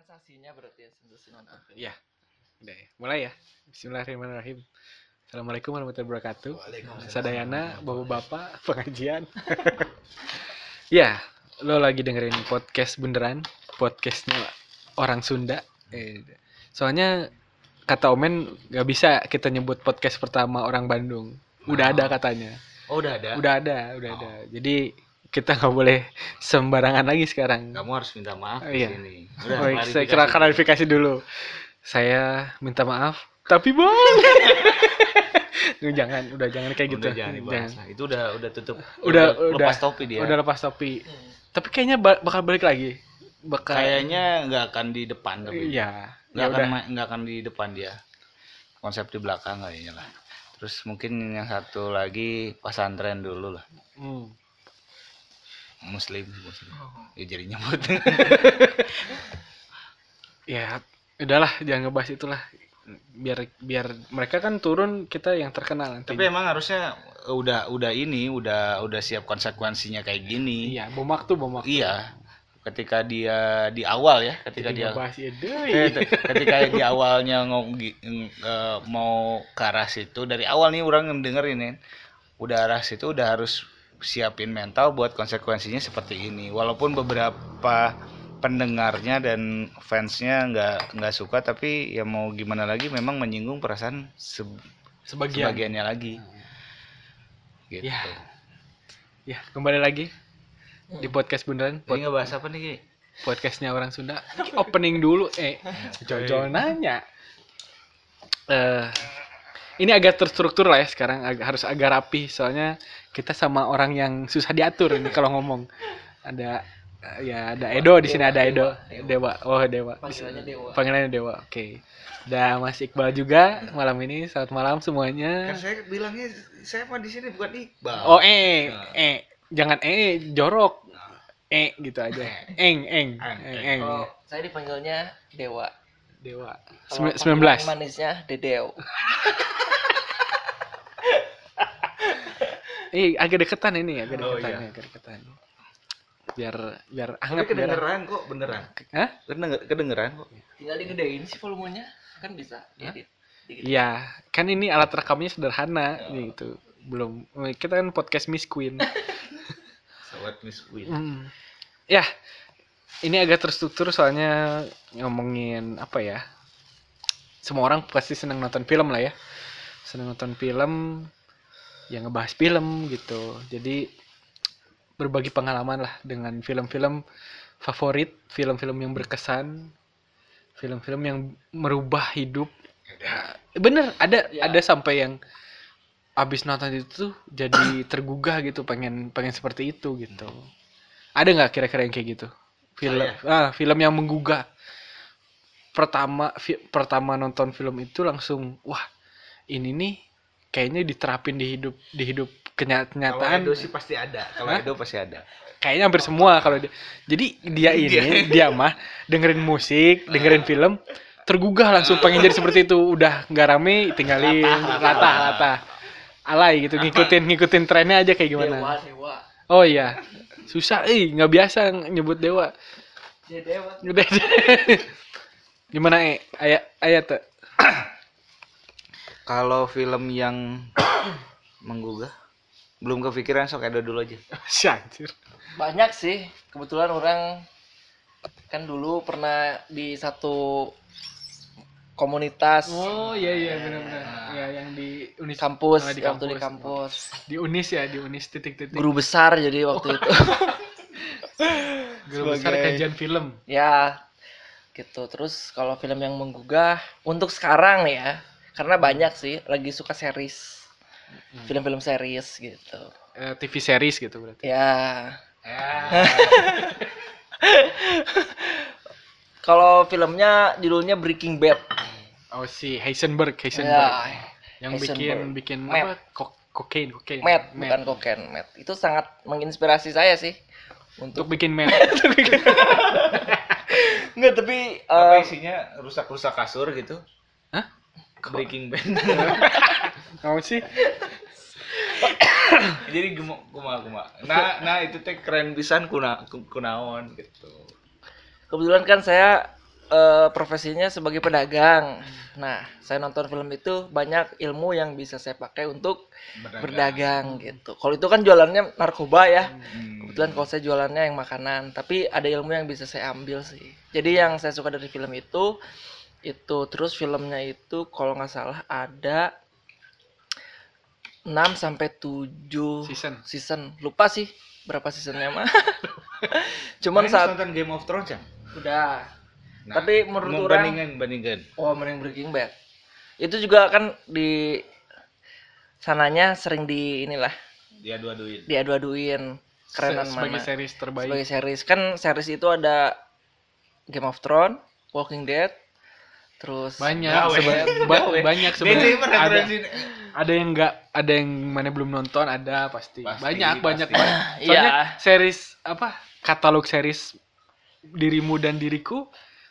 sensasinya berarti ya sensasi nonton film. Ya, udah ya. Mulai ya. Bismillahirrahmanirrahim. Assalamualaikum warahmatullahi wabarakatuh. Sadayana, bapak-bapak, pengajian. ya, lo lagi dengerin podcast beneran, podcastnya orang Sunda. Eh, soalnya kata Omen gak bisa kita nyebut podcast pertama orang Bandung. Udah Ah. ada katanya. Oh udah ada. Udah ada, udah ada. Jadi kita nggak boleh sembarangan lagi sekarang. Kamu harus minta maaf Oh, iya. sini. Oh, saya kira klarifikasi dulu. Saya minta maaf, tapi bang. Lu jangan, udah jangan kayak gitu. Udah jangan dibahas. Nah, itu udah udah tutup. Udah, udah. lepas topi dia. Udah lepas topi. Hmm. Tapi kayaknya ba- bakal balik lagi. Bakal. Kayaknya nggak akan di depan tapi. Iya. Nggak Ya akan udah. nggak akan di depan dia. Konsep di belakang kayaknya lah. Terus mungkin yang satu lagi pesantren dulu lah. Hmm. Muslim, muslim. Ya jadi nyebut. Ya, udahlah, jangan ngebahas itulah. Biar biar mereka kan turun kita yang terkenal nanti. Tapi emang harusnya udah udah ini udah udah siap konsekuensinya kayak gini. iya, bom waktu, bom waktu. Iya. Ketika dia di awal ya, ketika Jadi dia ngebahas ide. Eh, ketika di awalnya eh, mau ke arah situ dari awal nih orang dengerin ya udah arah situ udah harus siapin mental buat konsekuensinya seperti ini. Walaupun beberapa pendengarnya dan fansnya nggak nggak suka tapi ya mau gimana lagi memang menyinggung perasaan se- Sebagian. sebagiannya lagi. Gitu. Ya. Ya, kembali lagi di podcast beneran. Tadi ngebahas apa nih Ki? podcastnya orang Sunda. Opening dulu. Eh jojol nanya. Eh ini agak terstruktur lah ya sekarang. Agak harus agak rapi. Soalnya kita sama orang yang susah diatur ini kalau ngomong. Ada eh, ya ada Edo di sini Dewa, ada Edo. Dewa, Dewa. Oh Dewa. Panggilannya Dewa. panggilannya Dewa. Oke. Ada Mas Iqbal juga malam ini. Selamat malam semuanya. Kan saya bilangnya saya mah di sini bukan Iqbal. oh eh eh. Jangan eh jorok. Eh gitu aja. Eng eng eng, eng. Kalau saya dipanggilnya Dewa. Dewa. Sembilan- 19. Manisnya Dedeo. Eh, agak deketan ini, agak Oh, deketan, iya. ya, agak deketan. Biar biar Tapi hangat biar. kedengeran kok beneran. Hah? Kedenger, kedengeran kok. Tinggal digedein sih volumenya. Kan bisa. Digedein. Iya, kan ini alat rekamnya sederhana gitu. Belum kita kan podcast Miss Queen. Sobat Miss Queen. Hmm. Ya. Ini agak terstruktur soalnya ngomongin apa ya? Semua orang pasti senang nonton film lah ya. Senang nonton film yang ngebahas film gitu. Jadi berbagi pengalaman lah dengan film-film favorit, film-film yang berkesan, film-film yang merubah hidup. Bener, ada Ya. ada sampai yang abis nonton itu tuh jadi tergugah gitu, pengen pengen seperti itu gitu. Ada nggak kira-kira yang kayak gitu? Film, ah, film yang menggugah. Pertama, fi- pertama nonton film itu langsung, wah ini nih kayaknya diterapin di hidup di hidup kenya- Kalau kenyataan. Edo sih pasti ada. Kalau? Edo pasti ada. Kayaknya hampir semua kalau dia. Jadi dia ini, dia mah dengerin musik, dengerin film, tergugah langsung pengen jadi seperti itu. Udah nggak rame, tinggalin Rata, rata. Alay gitu, ngikutin ngikutin trennya aja kayak Dewa, gimana. Dewa. Oh iya, susah, eh nggak biasa nyebut dewa. Dewa. Udah, gimana eh ayat ayat tuh. Kalau film yang menggugah belum kepikiran sok Edo dulu aja. Syanjir. Banyak sih. Kebetulan orang kan dulu pernah di satu komunitas Oh iya iya benar-benar. Ya yang di Unis kampus, di waktu di kampus. kampus. Di Unis ya, di Unis titik-titik. Guru besar jadi waktu itu. Guru besar Sebagai- kajian film. ya gitu terus kalau film yang menggugah untuk sekarang nih ya karena banyak sih lagi suka series film-film series gitu Eh, TV series gitu berarti. ya kalau filmnya judulnya Breaking Bad Oh si Heisenberg, Heisenberg. ya yang bikin Heisenberg. bikin Matt. apa? Kok kokain, kokain. Matt bukan koken Matt itu sangat menginspirasi saya sih Untuk untuk bikin Matt. nggak tapi Apa eh, isinya rusak-rusak kasur gitu? Hah? Breaking Bad. Mau sih? Jadi guma guma guma. Nah, nah itu teh keren pisan kuna ku- kunaon gitu. kebetulan kan saya eh, profesinya sebagai pedagang. Nah, saya nonton film itu banyak ilmu yang bisa saya pakai untuk berdagang gitu. Kalau itu kan jualannya narkoba ya. Hmm. Kebetulan kalau saya jualannya yang makanan, tapi ada ilmu yang bisa saya ambil sih. Jadi yang saya suka dari film itu itu terus filmnya itu kalau nggak salah ada 6 sampai 7 Season. season. Lupa sih berapa seasonnya mah. Cuman Cuman saat nonton Game of Thrones ya? udah Nah, Tapi menurut orang- bandingkan bandingkan. Oh, mending Breaking Bad. Itu juga kan di sananya sering di inilah Dia dua-duin. diadu-aduin kerenan Se- sebagai mana series terbaik. sebagai series kan series itu ada Game of Thrones, Walking Dead, terus banyak Gawe. seben- ba- banyak sebenarnya ada ada yang enggak ada yang mana belum nonton ada pasti, Pasti, banyak banyak pasti. banyak soalnya Iya. series apa katalog series dirimu dan diriku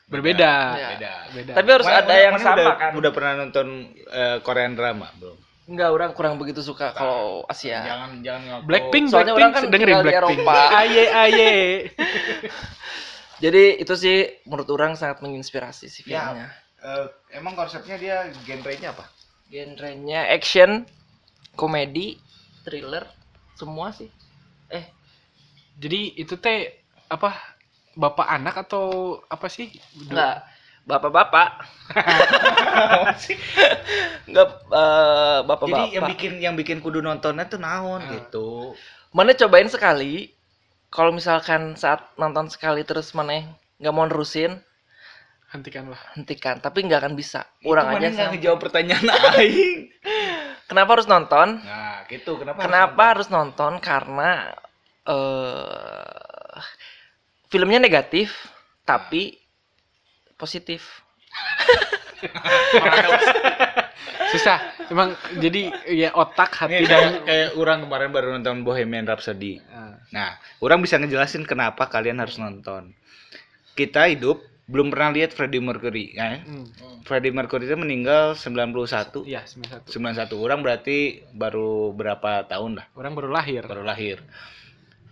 berbeda Iya. beda. beda Tapi harus Mana- ada mana- yang mana sama udah, kan. Udah pernah nonton eh, Korean drama belum? Enggak, orang kurang begitu suka kalau Asia. Jangan jangan ngaku. Blackpink Soalnya Blackpink orang kan dengerin tinggal di Blackpink Eropa. aye aye Jadi itu sih menurut orang sangat menginspirasi sih Ya. Eh, emang konsepnya dia genrenya apa? Genrenya action, komedi, thriller, semua sih. Eh, jadi itu teh apa bapak anak atau apa sih enggak bapak-bapak. Enggak eh, bapak-bapak. Jadi yang bikin yang bikin kudu nontonnya tuh naon gitu. Mana cobain sekali. Kalau misalkan saat nonton sekali terus mana nggak mau nerusin, hentikanlah hentikan. Tapi nggak akan bisa. Kurang aja nggak sama. ngejawab pertanyaan aing. Kenapa harus nonton? Nah, gitu. Kenapa? Kenapa harus nonton? Karena eh filmnya negatif, tapi positif. susah emang jadi ya otak hati Nih, dan kayak, kayak orang kemarin baru nonton Bohemian Rhapsody. Ah. Nah, orang bisa ngejelasin kenapa kalian harus nonton. Kita hidup belum pernah lihat Freddie Mercury, ya. Hmm. Freddie Mercury itu meninggal 91. Iya, 91. 91 orang berarti baru berapa tahun lah, Orang baru lahir. baru lahir.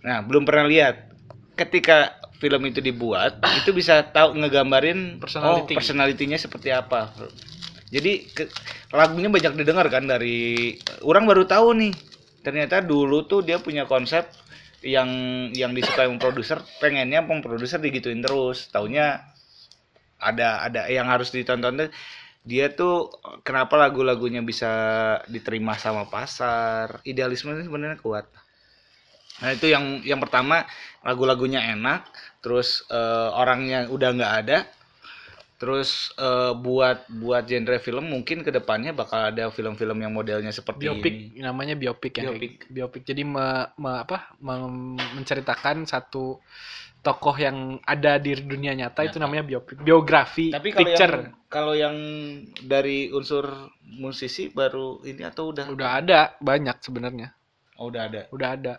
Nah, belum pernah lihat. Ketika film itu dibuat, itu bisa tahu ngegambarin Personality. oh, personalitinya seperti apa. Jadi ke- lagunya banyak didengar kan dari orang baru tahu nih. Ternyata dulu tuh dia punya konsep yang yang disukai produser, pengennya pemproduser digituin terus. Taunya ada ada. Yang harus ditonton tuh dia tuh kenapa lagu-lagunya bisa diterima sama pasar? Idealisme sebenarnya kuat. Nah itu yang yang pertama lagu-lagunya enak terus eh, orangnya udah nggak ada terus eh, buat buat genre film mungkin ke depannya bakal ada film-film yang modelnya seperti Biopik ini namanya biopik ya. Biopik. Biopik. Jadi me- me- apa? menceritakan satu tokoh yang ada di dunia nyata itu namanya biopik. Biografi, tapi kalau picture. yang kalau yang dari unsur musisi baru ini atau udah Udah ada banyak sebenarnya. oh, udah ada Udah ada.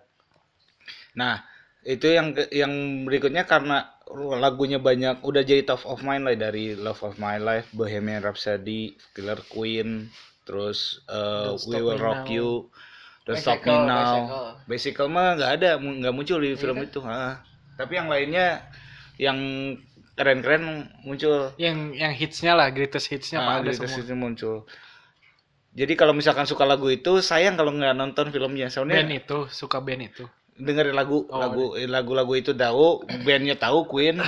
Nah, itu yang yang berikutnya karena lagunya banyak udah jadi top of mind lah dari Love of My Life, Bohemian Rhapsody, Killer Queen, terus uh, Don't We Will Rock Now. You, Don't Stop Me Now. Bicycle. Bicycle mah nggak ada, nggak muncul di film kan? itu. Ah. Tapi yang lainnya yang keren-keren muncul. Yang yang hitsnya lah, greatest hitsnya Ah, apa ada gitu semua. situ muncul. Jadi kalau misalkan suka lagu itu, sayang kalau nggak nonton filmnya. Soalnya Band itu, suka band itu. Dengerin lagu Oh, lagu lagu-lagu itu tahu bandnya tahu Queen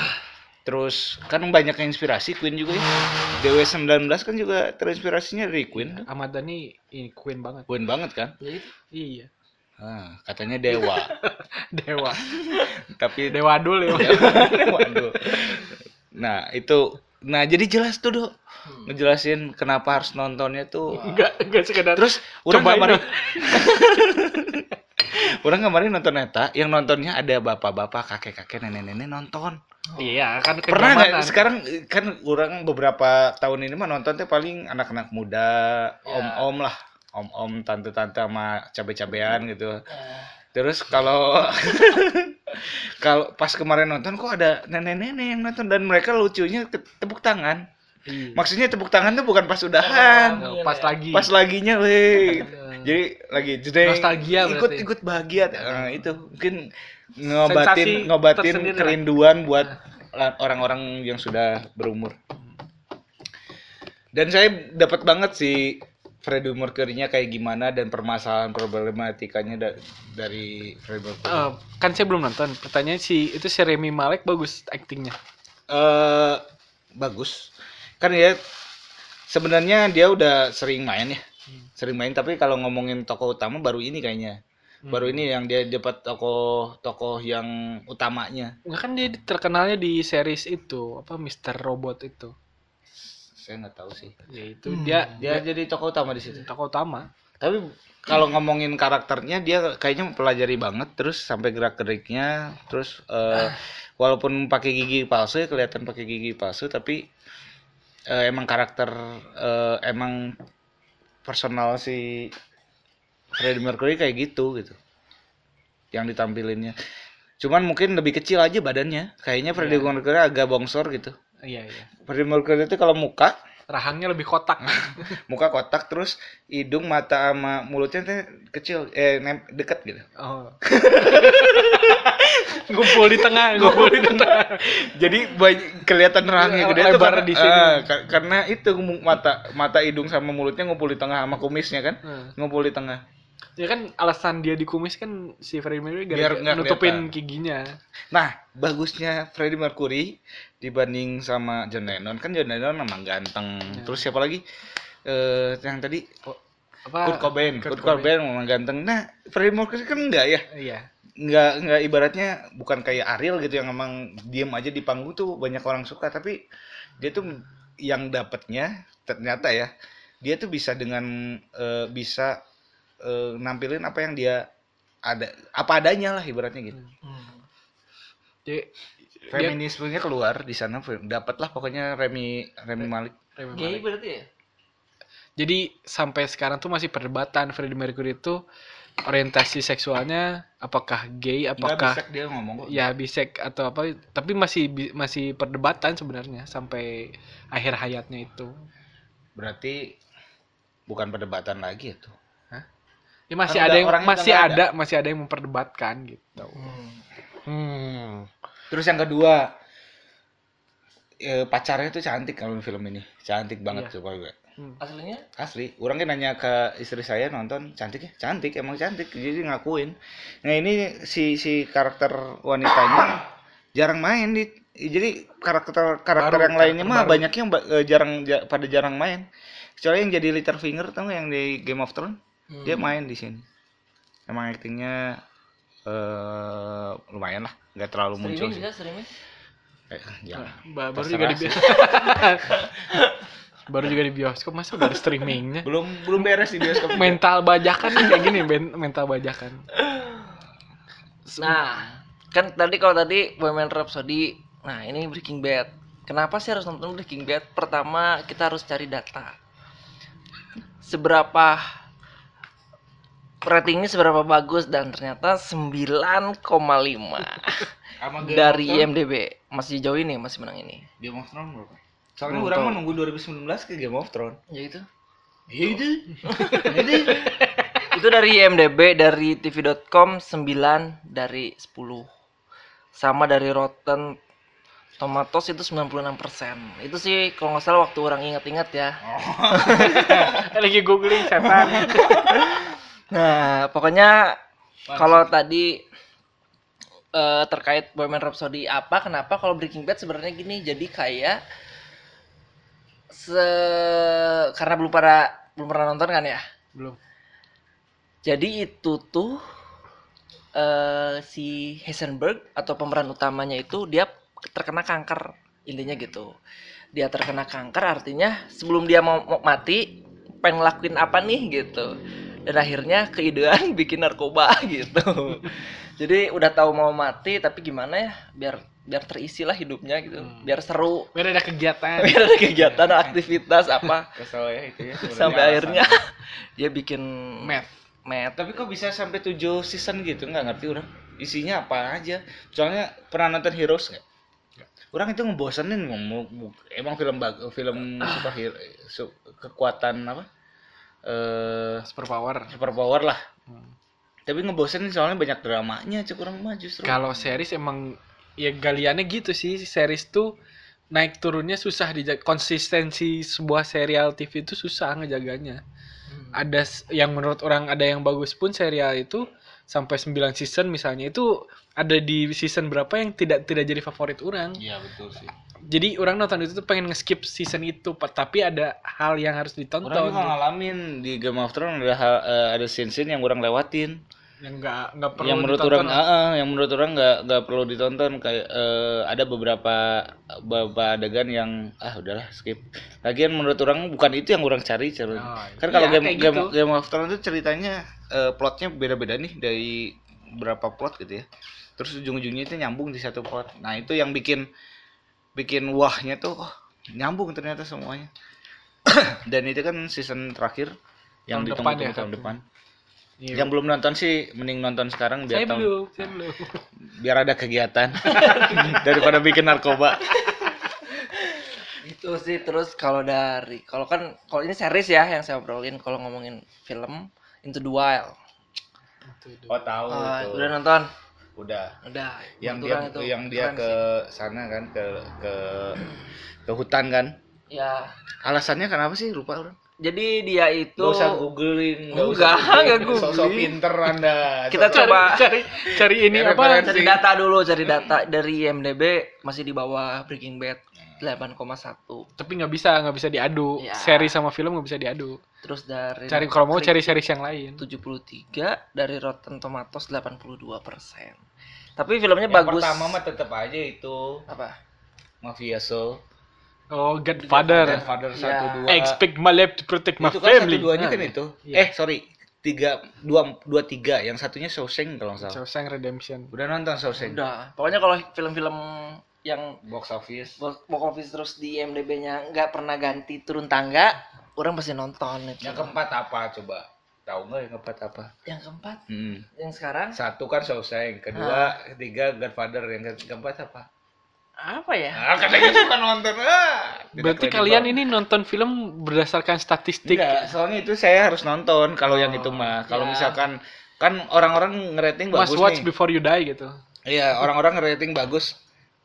terus kan banyak yang inspirasi Queen juga ya DW19 kan juga terinspirasinya dari Queen Ahmad Dhani ini Queen banget. Queen banget kan Jadi Iya. ah, katanya dewa Dewa. tapi Dewa dulu ya. Waduh. nah itu nah jadi jelas tuh dok ngejelasin kenapa harus nontonnya tuh Enggak, enggak sekedar terus orang Cobain. orang kemarin nonton Eta yang nontonnya ada bapak-bapak kakek-kakek nenek-nenek nonton. Iya, kan pernah nggak? sekarang kan orang beberapa tahun ini mah nonton teh paling anak-anak muda Ya. om-om lah. Om-om tante-tante sama cabe-cabean gitu. Terus kalau kalau pas kemarin nonton kok ada nenek-nenek yang nonton? Dan mereka lucunya tepuk tangan. Iya. maksudnya tepuk tangan tuh bukan pas udahan. Oh, pas lagi. pas laginya weh jadi lagi jedeng Nostalgia ikut berarti. ikut bahagia nah, itu mungkin ngobatin Sensasi ngobatin tersendiri lah. kerinduan buat la- orang-orang yang sudah berumur. Dan saya dapat banget sih Freddie Mercury-nya kayak gimana dan permasalahan problematikanya da- dari Freddie Mercury. Eh, kan saya belum nonton. Pertanyaan si itu si Remy Malek bagus aktingnya. eh bagus kan ya sebenarnya dia udah sering main ya sering main tapi kalau ngomongin tokoh utama baru ini kayaknya baru ini yang dia dapat tokoh tokoh yang utamanya Enggak kan dia terkenalnya di series itu apa Mr. Robot itu. saya nggak tahu sih Ya itu dia dia jadi tokoh utama di situ tokoh utama. tapi kalau ngomongin karakternya dia kayaknya mempelajari banget terus sampai gerak geriknya terus eh, walaupun pakai gigi palsu ya kelihatan pakai gigi palsu tapi eh, emang karakter eh, emang personal si Freddie Mercury kayak gitu gitu. Yang ditampilinnya. Cuman mungkin lebih kecil aja badannya. Kayaknya Freddie Mercury agak bongsor gitu. Iya iya. Freddie Mercury itu kalau muka Rahangnya lebih kotak. muka kotak terus hidung mata sama mulutnya teh kecil eh nem- deket gitu Oh. ngumpul di tengah, ngumpul di tengah. jadi banyak kelihatan rahangnya gede tuh Lebar karena, di sini. ka- karena itu mata mata hidung sama mulutnya ngumpul di tengah sama kumisnya kan Hmm. ngumpul di tengah Ya kan alasan dia dikumis kan si Freddie Mercury Biar gara nutupin kelihatan. giginya. nah bagusnya Freddie Mercury dibanding sama John Lennon kan John Lennon memang ganteng Ya. terus siapa lagi eh yang tadi Apa? Kurt Cobain Kurt Kurt Cobain memang ganteng nah Freddie Mercury kan enggak ya Iya. nggak nggak ibaratnya bukan kayak Ariel gitu yang emang diem aja di panggung tuh banyak orang suka tapi dia tuh yang dapatnya ternyata ya dia tuh bisa dengan eh, bisa eh, nampilin apa yang dia ada apa adanya lah ibaratnya gitu Jadi dia feminismenya keluar di sana dapatlah pokoknya Remy Remy Malik Remy Gay Malek. berarti ya? Jadi sampai sekarang tuh masih perdebatan Freddie Mercury itu orientasi seksualnya apakah gay, nggak apakah bisa dia ngomong kok ya bisek atau apa tapi masih masih perdebatan sebenarnya sampai akhir hayatnya itu. berarti bukan perdebatan lagi itu Ya masih Kan ada yang orangnya udah masih nggak ada, masih ada yang memperdebatkan gitu. Hmm. Terus yang kedua, eh, pacarnya tuh cantik kalau di film ini, cantik banget Iya. tuh kalau gue. Aslinya? Asli, orang kan nanya ke istri saya nonton, cantik ya, cantik, emang cantik, jadi ngakuin. Nah ini si si karakter wanitanya jarang main di, jadi karakter karakter Baru, yang lainnya mah baru. banyak yang ba- eh, jarang ja- pada jarang main. Kecuali yang jadi Littlefinger tau nggak yang di Game of Thrones, Hmm. dia main di sini. Emang aktingnya eh lumayan lah, nggak terlalu muncul Streaming sih. bisa streaming? Eh, jangan. Ba- baru Terserah juga di sih. baru juga di bioskop masa udah ada streamingnya. belum belum beres di bioskop mental bajakan nih kayak gini mental bajakan. Nah, kan tadi kalau tadi Bohemian Rhapsody, nah ini Breaking Bad. Kenapa sih harus nonton Breaking Bad? Pertama, kita harus cari data. Seberapa ratingnya seberapa bagus dan ternyata 9,5 Sama Game dari IMDb. Masih jauh ini, masih menang ini. Game of Thrones berapa? Soalnya orang mau nunggu 2019 ke Game of Thrones. Ya itu. Iya itu. Itu dari IMDb, dari tv.com 9 dari 10. Sama dari Rotten Tomatoes itu 96%. Itu sih kalau nggak salah waktu orang ingat-ingat ya. Lagi googling setan. Nah, pokoknya kalau tadi eh, terkait Bohemian Rhapsody apa, kenapa kalau Breaking Bad sebenarnya gini, jadi kayak se karena belum pada belum pernah nonton kan ya. Belum. Jadi itu tuh eh si Heisenberg atau pemeran utamanya itu dia terkena kanker intinya gitu. Dia terkena kanker artinya sebelum dia mau, mau mati pengen ngelakuin apa nih gitu. Dan akhirnya keidean bikin narkoba gitu. Jadi udah tahu mau mati tapi gimana ya biar biar terisi lah hidupnya gitu. Hmm. Biar seru. Biar ada kegiatan. Biar ada kegiatan, aktivitas apa. Kesel ya itu ya. Sampai alasan. akhirnya dia bikin Math. Math. Tapi kok bisa sampai 7 season gitu? Nggak ngerti orang. Isinya apa aja? Soalnya pernah nonton Heroes nggak? Orang itu ngebosenin ngomong emang film bag film superhero su- kekuatan apa? Eh Superpower. superpower lah. Hmm. Tapi ngebosenin soalnya banyak dramanya, cukup orang mah justru. Kalau series emang ya galiannya gitu sih series tuh naik turunnya susah dijaga konsistensi sebuah serial TV itu susah ngejaganya Hmm. ada yang menurut orang ada yang bagus pun serial itu sampai 9 season misalnya itu ada di season berapa yang tidak tidak jadi favorit orang Iya betul sih. Jadi orang nonton itu tuh pengen nge-skip season itu tapi ada hal yang harus ditonton. Orang juga ngalamin di Game of Thrones ada hal, eh, ada scene-scene yang orang lewatin. yang nggak nggak perlu yang menurut ditonton. orang ah, ah, yang menurut orang nggak nggak perlu ditonton. Kayak eh, ada beberapa beberapa adegan yang ah udahlah skip. Lagian menurut orang bukan itu yang orang cari cari Oh, kan kalau iya, game, kayak game gitu. game of Thrones itu ceritanya eh, plotnya beda-beda nih dari berapa plot gitu ya. Terus ujung-ujungnya itu nyambung di satu plot. Nah itu yang bikin bikin wahnya tuh oh, nyambung ternyata semuanya. Dan itu kan season terakhir yang Tahun depan ditunggu ya, tahun depan. Iya. yang belum nonton sih mending nonton sekarang biar saya tahu belum saya belum. Biar ada kegiatan. Daripada bikin narkoba. Itu sih terus kalau dari kalau kan kalau ini series ya yang saya obrolin kalau ngomongin film Into the Wild. Oh tahu Ah, tuh. udah nonton udah. Udah yang dia itu. yang dia ke sih. sana kan ke ke ke hutan kan? Ya. Alasannya kenapa sih? Lupa orang. Jadi dia itu Gak usah googling nggak Enggak, nggak googling. sosok pinter anda. Kita coba. cari cari ini Ya, apa? referensi. cari data dulu cari data. Dari IMDb masih di bawah Breaking Bad 8,1 tapi nggak bisa nggak bisa diadu. Ya. seri sama film nggak bisa diadu. Terus dari cari kalau mau cari series yang lain. 73 dari Rotten Tomatoes 82 persen tapi filmnya yang bagus. pertama mah tetap aja itu. Apa? Mafioso oh Godfather. Father Iya. satu dua. I expect my life to protect my itu kan satu family. duanya kan Nah, itu? Iya. eh sorry. Tiga dua dua tiga. Yang satunya Shawshank kalau nggak salah. Shawshank Redemption. Udah nonton Shawshank? Udah. Pokoknya kalau film-film yang box office. Box box office terus di IMDb-nya nggak pernah ganti turun tangga orang pasti nonton itu. Yang keempat apa coba tahu nggak yang keempat apa? Yang keempat? Hmm. yang sekarang? Satu kan Shawshank kedua ketiga Godfather yang ke- keempat apa? Apa ya? Ah katanya suka nonton ah. Berarti kalian ini nonton film berdasarkan statistik. Enggak, soalnya itu saya harus nonton kalau yang itu mah. Kalau ya. misalkan kan orang-orang ngerating must bagus watch nih. before you die gitu. Iya orang-orang ngerating bagus.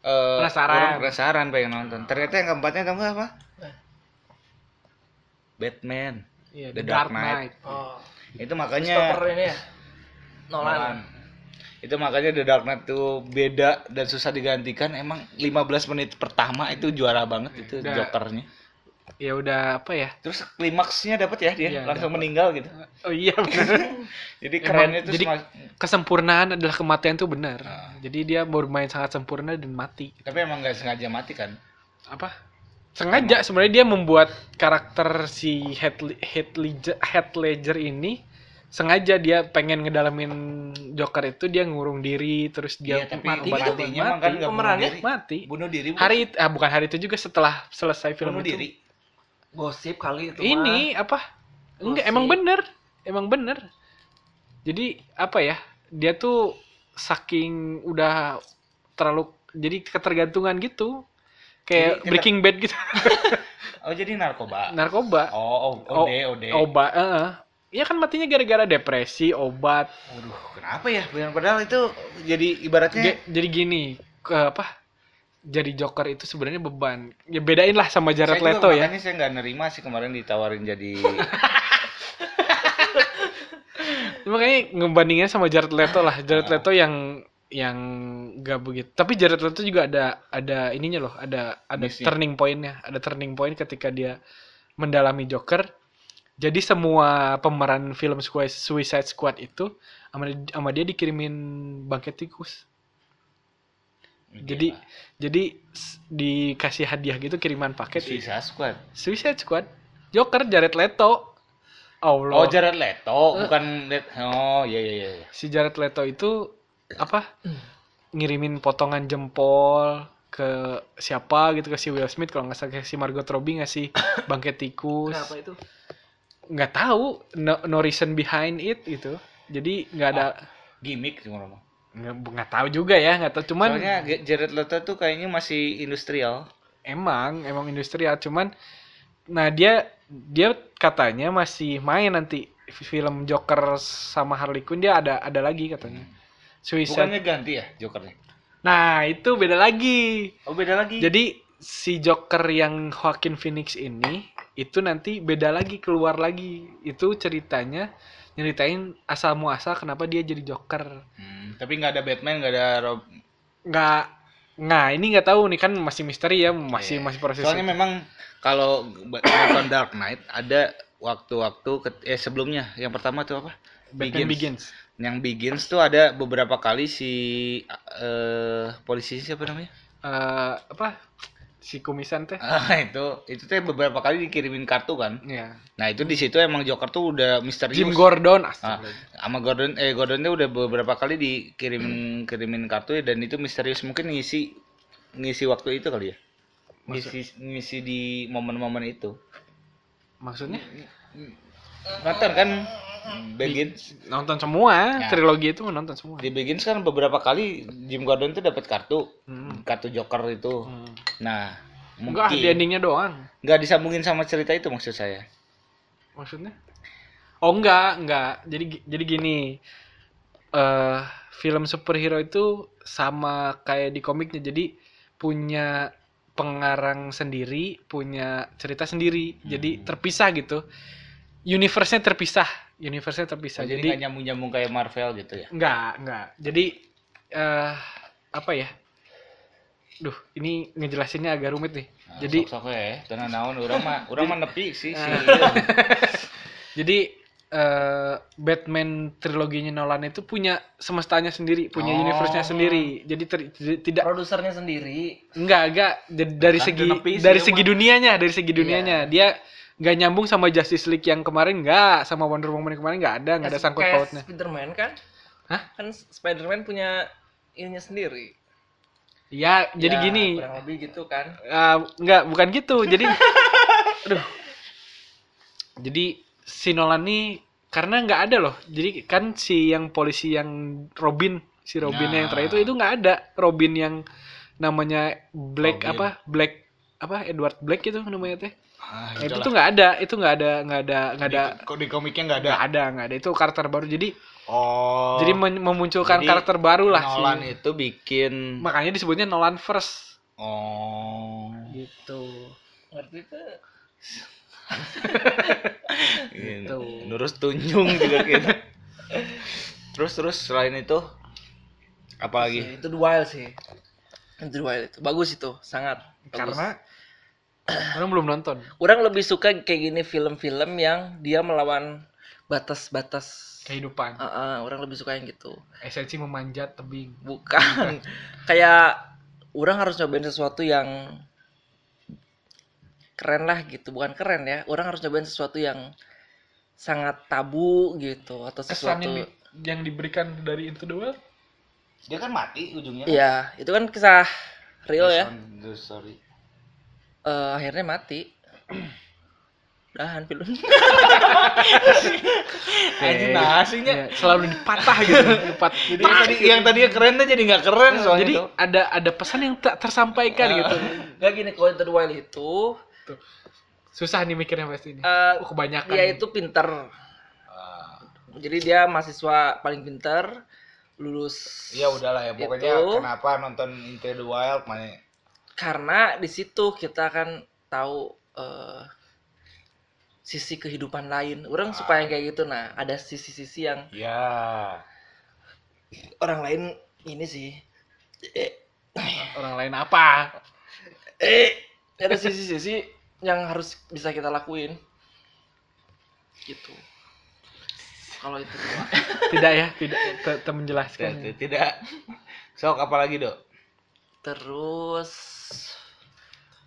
Eh, Penasaran. orang penasaran pengen nonton. Ternyata yang keempatnya nggak apa? Batman Iya, The Dark Knight. oh itu makanya Christopher ini ya Nolan Nolan. Itu makanya The Dark Knight tuh beda dan susah digantikan. Emang 15 menit pertama itu juara banget itu Udah. jokernya. ya udah apa ya Terus klimaksnya dapat ya dia Iya, langsung meninggal gitu. oh iya benar Jadi kerennya tuh jadi semak- kesempurnaan adalah kematian tuh benar Ah. jadi dia bermain sangat sempurna dan mati tapi emang nggak sengaja mati kan. apa sengaja sebenarnya dia membuat karakter si Heath, Led- Heath Ledger, Heath Ledger ini sengaja dia pengen ngedalamin Joker itu dia ngurung diri terus dia Iya, tapi mati mati, emang kan pemerannya diri. mati. Bunuh diri. bukan? hari ah, bukan hari itu juga setelah selesai film bunuh itu diri. gosip kali itu ini apa enggak Gosip. emang bener emang bener jadi apa ya dia tuh saking udah terlalu jadi ketergantungan gitu kayak Jadi, Breaking Bad gitu Oh jadi narkoba. narkoba Oh, oh, ode, ode. obat eh. Iya kan matinya gara-gara depresi obat Waduh, kenapa ya? Padahal itu jadi ibaratnya Ge- jadi gini ke apa jadi Joker itu sebenarnya beban ya bedain lah sama Jared saya Leto ya Makanya saya nggak nerima sih kemarin ditawarin jadi makanya ngebandingnya sama Jared Leto lah Jared. Leto yang yang gak begitu tapi Jared Leto juga ada ada ininya loh ada ada Misi. turning pointnya ada turning point ketika dia mendalami Joker jadi semua pemeran film Sui- Suicide Squad itu sama, sama dia dikirimin bangkai tikus jadi jadi s- dikasih hadiah gitu kiriman paket Suicide Squad. Suicide Squad Joker Jared Leto Allah Oh, Jared Leto, bukan Let- Oh, iya iya iya. iya. si Jared Leto itu apa? Ngirimin potongan jempol ke siapa gitu ke si Will Smith kalau nggak salah ke si Margot Robbie ngasih bangkai tikus. Kenapa itu? Nggak tahu no, no reason behind it gitu. Jadi nggak ada Gimik cuma ngomong. nggak nggak tahu juga ya nggak tahu. Cuman Soalnya Jared Leto tuh kayaknya masih industrial. emang emang industrial. Cuman nah dia dia katanya masih main nanti film Joker sama Harley Quinn dia ada ada lagi katanya Suicide Bukannya ganti ya Jokernya? Nah, itu beda lagi. Oh beda lagi. Jadi si Joker yang Joaquin Phoenix ini itu nanti beda lagi keluar lagi. Itu ceritanya nyeritain asal muasal kenapa dia jadi Joker. Hmm, tapi nggak ada Batman, nggak ada Rob. Nggak Nah, ini nggak tahu nih kan masih misteri ya, masih Iya. masih proses. Soalnya memang kalau nonton Dark Knight ada waktu-waktu eh sebelumnya yang pertama tuh apa? Batman Begins. Yang Begins tuh ada beberapa kali si eh polisi siapa namanya? Eh, apa? Si kumisan teh. Ah itu itu tuh beberapa kali dikirimin kartu kan. Iya. Nah itu di situ emang Joker tuh udah misterius. Jim Gordon Ah, sama Gordon eh Gordonnya udah beberapa kali dikirimin kirimin kartu ya, dan itu misterius mungkin ngisi ngisi waktu itu kali ya. Ngisi ngisi di momen-momen itu. Maksudnya Nonton kan Begins nonton semua, Ya. trilogi itu nonton semua. di Begins kan beberapa kali Jim Gordon tuh dapat kartu Hmm. kartu Joker itu. Hmm. Nah Enggak, di mungkin endingnya doang. nggak disambungin sama cerita itu maksud saya. Maksudnya? Oh enggak, enggak. Jadi jadi gini. eh film superhero itu sama kayak di komiknya. Jadi punya pengarang sendiri, punya cerita sendiri. Jadi Hmm. terpisah gitu. Universe-nya terpisah. Universe-nya terpisah. Oh, jadi jadi nggak nyambung-nyambung kayak Marvel gitu ya. enggak, enggak. Jadi eh apa ya? Duh, ini ngejelasinnya agak rumit nih. Nah, jadi sok-sok ya, tenang naon urang mah urang mah nepi sih si Jadi eh, Batman triloginya Nolan itu punya semestanya sendiri, punya Oh. universe-nya sendiri. Jadi ter- tidak Produsernya sendiri. enggak enggak Jadi dari Kan segi dari segi dunianya, dari segi dunianya. Dia nggak nyambung sama Justice League yang kemarin enggak, sama Wonder Woman yang kemarin enggak ada, enggak ada sangkut Kayak pautnya. Spiderman kan? Hah? Kan Spiderman punya ininya sendiri. Ya, jadi Ya, gini. Kurang lebih gitu kan. Ah, enggak, bukan gitu. Jadi aduh. Jadi si Nolan nih karena nggak ada loh. Jadi kan si yang polisi yang Robin, si Robin Nah. yang terakhir itu itu nggak ada Robin yang namanya Black Robin. apa? Black apa Edward Black itu namanya teh. Ah, Nah, itu tuh nggak ada, itu nggak ada, nggak ada, nggak ada, Di, kok di komiknya nggak ada. nggak ada, nggak ada. Itu karakter baru. Jadi Oh. jadi memunculkan Jadi karakter baru lah Nolan sih. itu bikin Makanya disebutnya Nolan first. oh Gitu. Ngerti tuh. ini. Gitu. Nurus tunjung juga gitu. terus terus selain itu apa lagi? Itu The Wild sih. Itu The Wild itu. Bagus itu, sangat. Bagus. Karena orang belum nonton. orang lebih suka kayak gini film-film yang dia melawan batas-batas Kehidupan. Ah, ah, orang lebih suka yang gitu Esensi memanjat tebing. bukan kayak orang harus nyobain sesuatu yang keren lah gitu bukan keren ya orang harus nyobain sesuatu yang sangat tabu gitu atau Kesan sesuatu yang, di- yang diberikan dari Into the Wild? Dia kan mati ujungnya. iya itu kan kisah real ya Based Eh, akhirnya mati dahan film Anjing nah aslinya. Iya, selalu dipatah gitu. Dipat, Jadi yang tadi yang tadinya keren tuh jadi nggak keren soalnya jadi tuh. ada ada pesan yang tak tersampaikan gitu. nggak gini kalau Into the Wild itu Tuh. Susah nih mikirnya pasti ini. eh, Oh, kebanyakan. dia itu pinter jadi dia mahasiswa paling pinter lulus Ya udahlah ya pokoknya Itu. kenapa nonton Into the Wild mana karena di situ kita akan tahu eh, sisi kehidupan lain orang suka yang kayak gitu nah ada sisi-sisi yang ya orang lain ini sih eh, orang lain apa? eh ada sisi-sisi yang harus bisa kita lakuin gitu kalau itu. Tidak ya, tidak menjelaskan. tidak, tidak. sok apalagi dok terus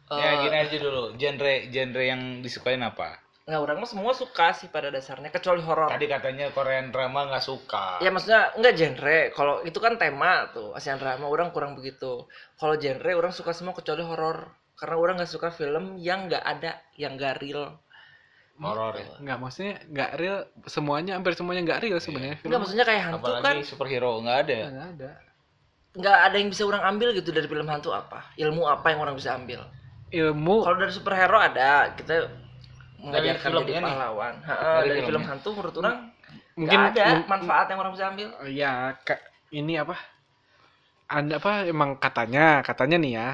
ya eh, gini aja dulu genre genre yang disukain apa nggak orang mah semua suka sih pada dasarnya kecuali horor tadi katanya Korean drama nggak suka Ya maksudnya enggak genre. Kalau itu kan tema tuh Asian drama orang kurang begitu. Kalau genre orang suka semua kecuali horor. Karena orang nggak suka film yang nggak ada, yang nggak real. horor ya Enggak, maksudnya enggak real. Semuanya hampir semuanya enggak real sebenarnya. film. Enggak maksudnya kayak hantu kan apalagi superhero nggak ada Enggak ada. Nggak ada yang bisa orang ambil gitu dari film hantu apa. Ilmu apa yang orang bisa ambil. Ilmu Kalau dari superhero ada kita mengajarkan film jadi pahlawan. Ha, Dari dari, film hantu menurut orang mungkin ada manfaat yang orang bisa ambil. ya Kak, ini apa? Anda apa emang katanya, katanya nih ya.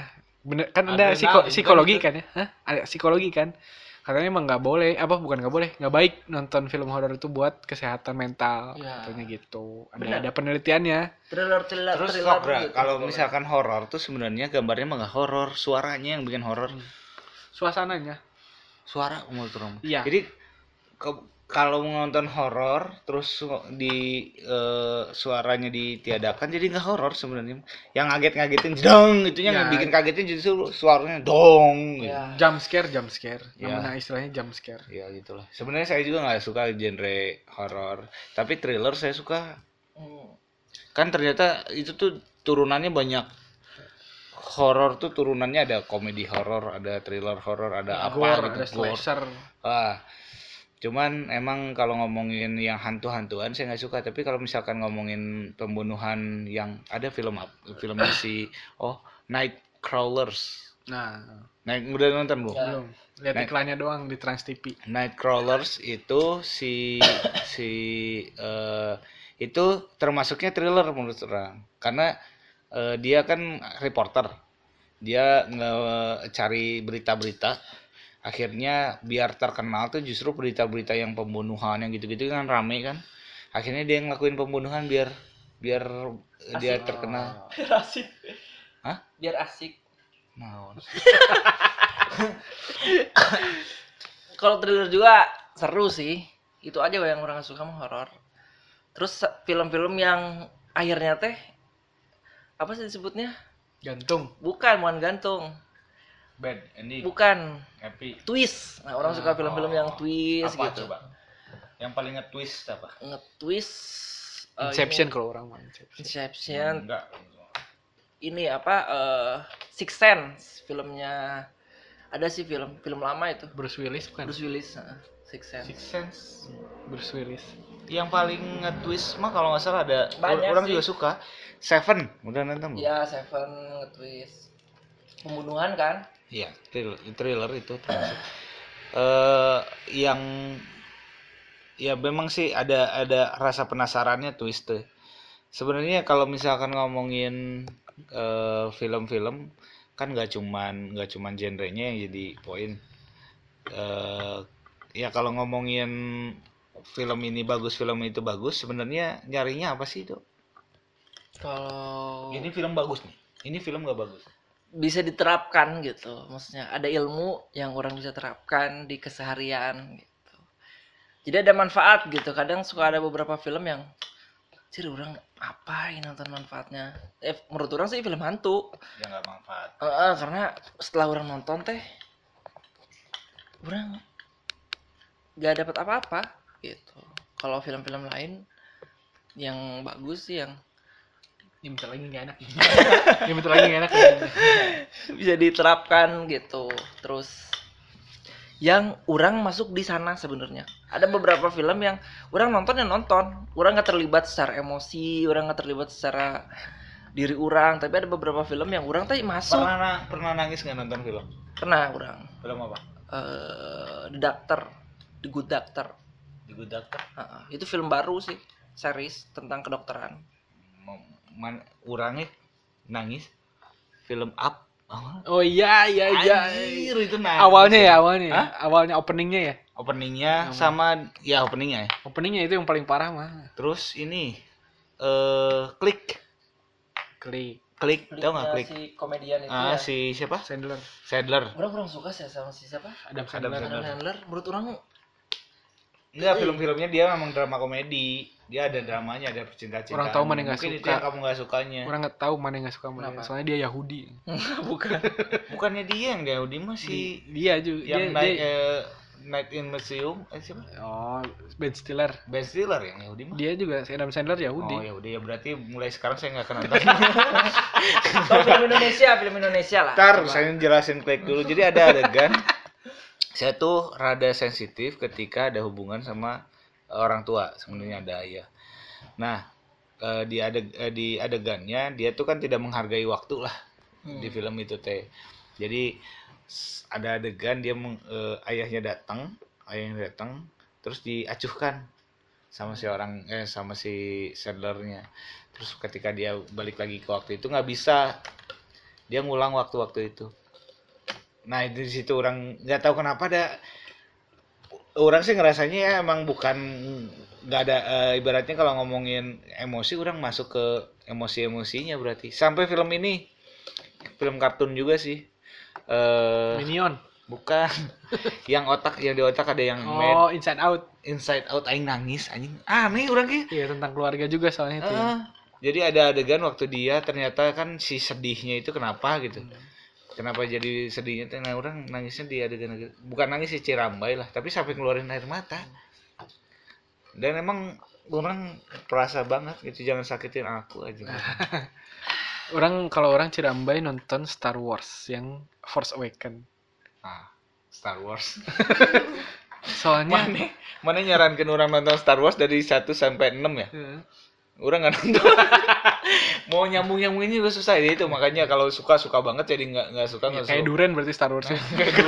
Bener kan ada psiko- psikologi kan ya? Hah? Ada psikologi kan? Katanya emang nggak boleh, apa bukan nggak boleh, nggak baik nonton film horor itu buat kesehatan mental. Ya. Katanya gitu. Ada Benar. ada penelitiannya. thriller thriller Terus thriller Kobra, gitu. kalau misalkan horor tuh sebenarnya gambarnya mah nggak horor, suaranya yang bikin horor. Suasananya. Suara umur turun. Iya. Jadi ke- kalau nonton horor terus di eh, suaranya ditiadakan jadi nggak horor sebenarnya. Yang ngaget-ngagetin dong, itunya Ya. yang bikin kagetin justru suaranya dong. gitu. ya Jump scare, jump scare. Ya. Namanya istilahnya jump scare. Ya gitulah. Sebenarnya saya juga nggak suka genre horor, tapi thriller saya suka. Hmm. Kan ternyata itu tuh turunannya banyak. Horor tuh turunannya ada komedi horor, ada thriller horor, ada apa gitu. ada slasher. Ah, cuman emang kalau ngomongin yang hantu-hantuan saya nggak suka. Tapi kalau misalkan ngomongin pembunuhan yang ada film ap- filmnya si oh Night Crawlers. Nah, Night udah nonton belum? Ya. belum. Lihat Nah. iklannya doang di Trans TV. Night Crawlers itu si si eh, itu termasuknya thriller menurut orang karena eh, dia kan reporter dia cari berita-berita akhirnya biar terkenal tuh justru berita-berita yang pembunuhan yang gitu-gitu kan rame kan akhirnya dia ngelakuin pembunuhan biar biar dia Asik. terkenal biar asik Hah? biar asik Naon. kalau thriller juga seru sih itu aja yang orang suka mah horor terus film-film yang akhirnya teh apa sih disebutnya Gantung. bukan bukan gantung bad ending bukan. happy. Twist. Nah orang suka film-film yang twist apa gitu. coba? Yang paling nge-twist apa? Nge-twist eh, Inception kalau orang mah Inception. Inception. Enggak. Ini apa eh Six Sense filmnya. Ada sih film film lama itu. Bruce Willis bukan? Bruce Willis eh, Six Sense. Six Sense. Bruce Willis. yang paling nge-twist mah kalau nggak salah ada Banyak orang sih. juga suka. Seven. Udah nonton belum? ya Seven nge-twist. Pembunuhan kan Iya, thriller, thriller itu termasuk. Eh, yang ya memang sih ada ada rasa penasarannya twist tuh. Sebenarnya kalau misalkan ngomongin eh, film-film kan nggak cuman nggak cuman genrenya yang jadi poin. Eh, ya kalau ngomongin film ini bagus, film itu bagus, sebenarnya nyarinya apa sih itu? kalau Ini film bagus nih. Ini film nggak bagus. Bisa diterapkan gitu. Maksudnya ada ilmu yang orang bisa terapkan di keseharian gitu. Jadi ada manfaat gitu. Kadang suka ada beberapa film yang ciri orang apa ini nonton manfaatnya? Eh menurut orang sih film hantu. Ya nggak manfaat. Eh, eh, karena setelah orang nonton teh orang gak dapat apa-apa gitu. Kalau film-film lain yang bagus sih yang Ini bentar lagi nggak enak. Ini bentar lagi nggak enak. bisa diterapkan gitu terus yang orang masuk di sana sebenarnya ada beberapa film yang orang nonton ya nonton orang nggak terlibat secara emosi orang nggak terlibat secara diri orang tapi ada beberapa film yang orang tadi masuk Pernah na- pernah nangis nggak nonton film? pernah orang Film apa? eh The Doctor The Good Doctor The Good Doctor. Heeh, itu film baru sih series tentang kedokteran Man, orangnya nangis. Film Up. Oh iya iya iya. Anjir, itu nangis. Awalnya ya awalnya. ya. Hah? Awalnya openingnya ya. Openingnya sama ya openingnya ya. Openingnya itu yang paling parah mah. Terus ini eh klik Klik klik tau nggak Kliknya klik? si komedian itu Ah ya si siapa? Sandler. Sadler. orang kurang suka sih sama si siapa Adam Adam Sandler. Sandler. Adam Sandler menurut orang Enggak, film-filmnya dia memang drama komedi. Dia ada dramanya, ada percintaan-cintaan. Orang tahu mana nggak Mungkin itu suka. yang kamu nggak sukanya. Orang nggak tahu mana yang nggak suka. Kenapa? Soalnya dia Yahudi. bukan Bukannya dia yang Yahudi mah si Dia juga. yang dia, night, dia- eh, night in museum eh siapa? Oh, Ben Stiller. Ben Stiller yang Yahudi mah. Dia juga Adam Sandler Yahudi. Oh ya udah ya berarti mulai sekarang saya nggak akan nonton. Kalau film Indonesia film Indonesia lah Ntar saya jelasin klik dulu. Jadi ada adegan saya tuh rada sensitif ketika ada hubungan sama orang tua sebenarnya ada ayah. Nah eh, di adeg eh, di adegannya dia tuh kan tidak menghargai waktu lah Hmm. di film itu teh. Jadi ada adegan dia meng- eh, ayahnya datang, ayahnya datang terus diacuhkan sama si orang eh sama si settlernya terus ketika dia balik lagi ke waktu itu nggak bisa dia ngulang waktu-waktu itu nah itu di situ orang nggak tahu kenapa ada orang sih ngerasanya ya emang bukan nggak ada eh, ibaratnya kalau ngomongin emosi orang masuk ke emosi-emosinya berarti sampai film ini film kartun juga sih eh Minion. bukan yang otak yang di otak ada yang Oh, Inside Out. inside out aing nangis anjing aneh orang ki Iya, tentang keluarga juga soalnya itu. ya. Jadi ada adegan waktu dia ternyata kan si sedihnya itu kenapa gitu kenapa jadi sedihnya? Tuh, nah orang nangisnya di adegan bukan nangis si cirambai lah tapi sampai ngeluarin air mata. Dan emang orang perasa banget gitu jangan sakitin aku aja. Orang kalau orang Cirambai nonton Star Wars yang Force Awaken. ah Star Wars. Soalnya mana mana nyarankan orang nonton Star Wars dari 1 sampai 6 ya? Orang nggak nonton mau nyambung nyambung ini juga susah ya itu makanya kalau suka suka banget jadi nggak nggak suka nggak kayak suka duren berarti Star Wars Kayak gitu.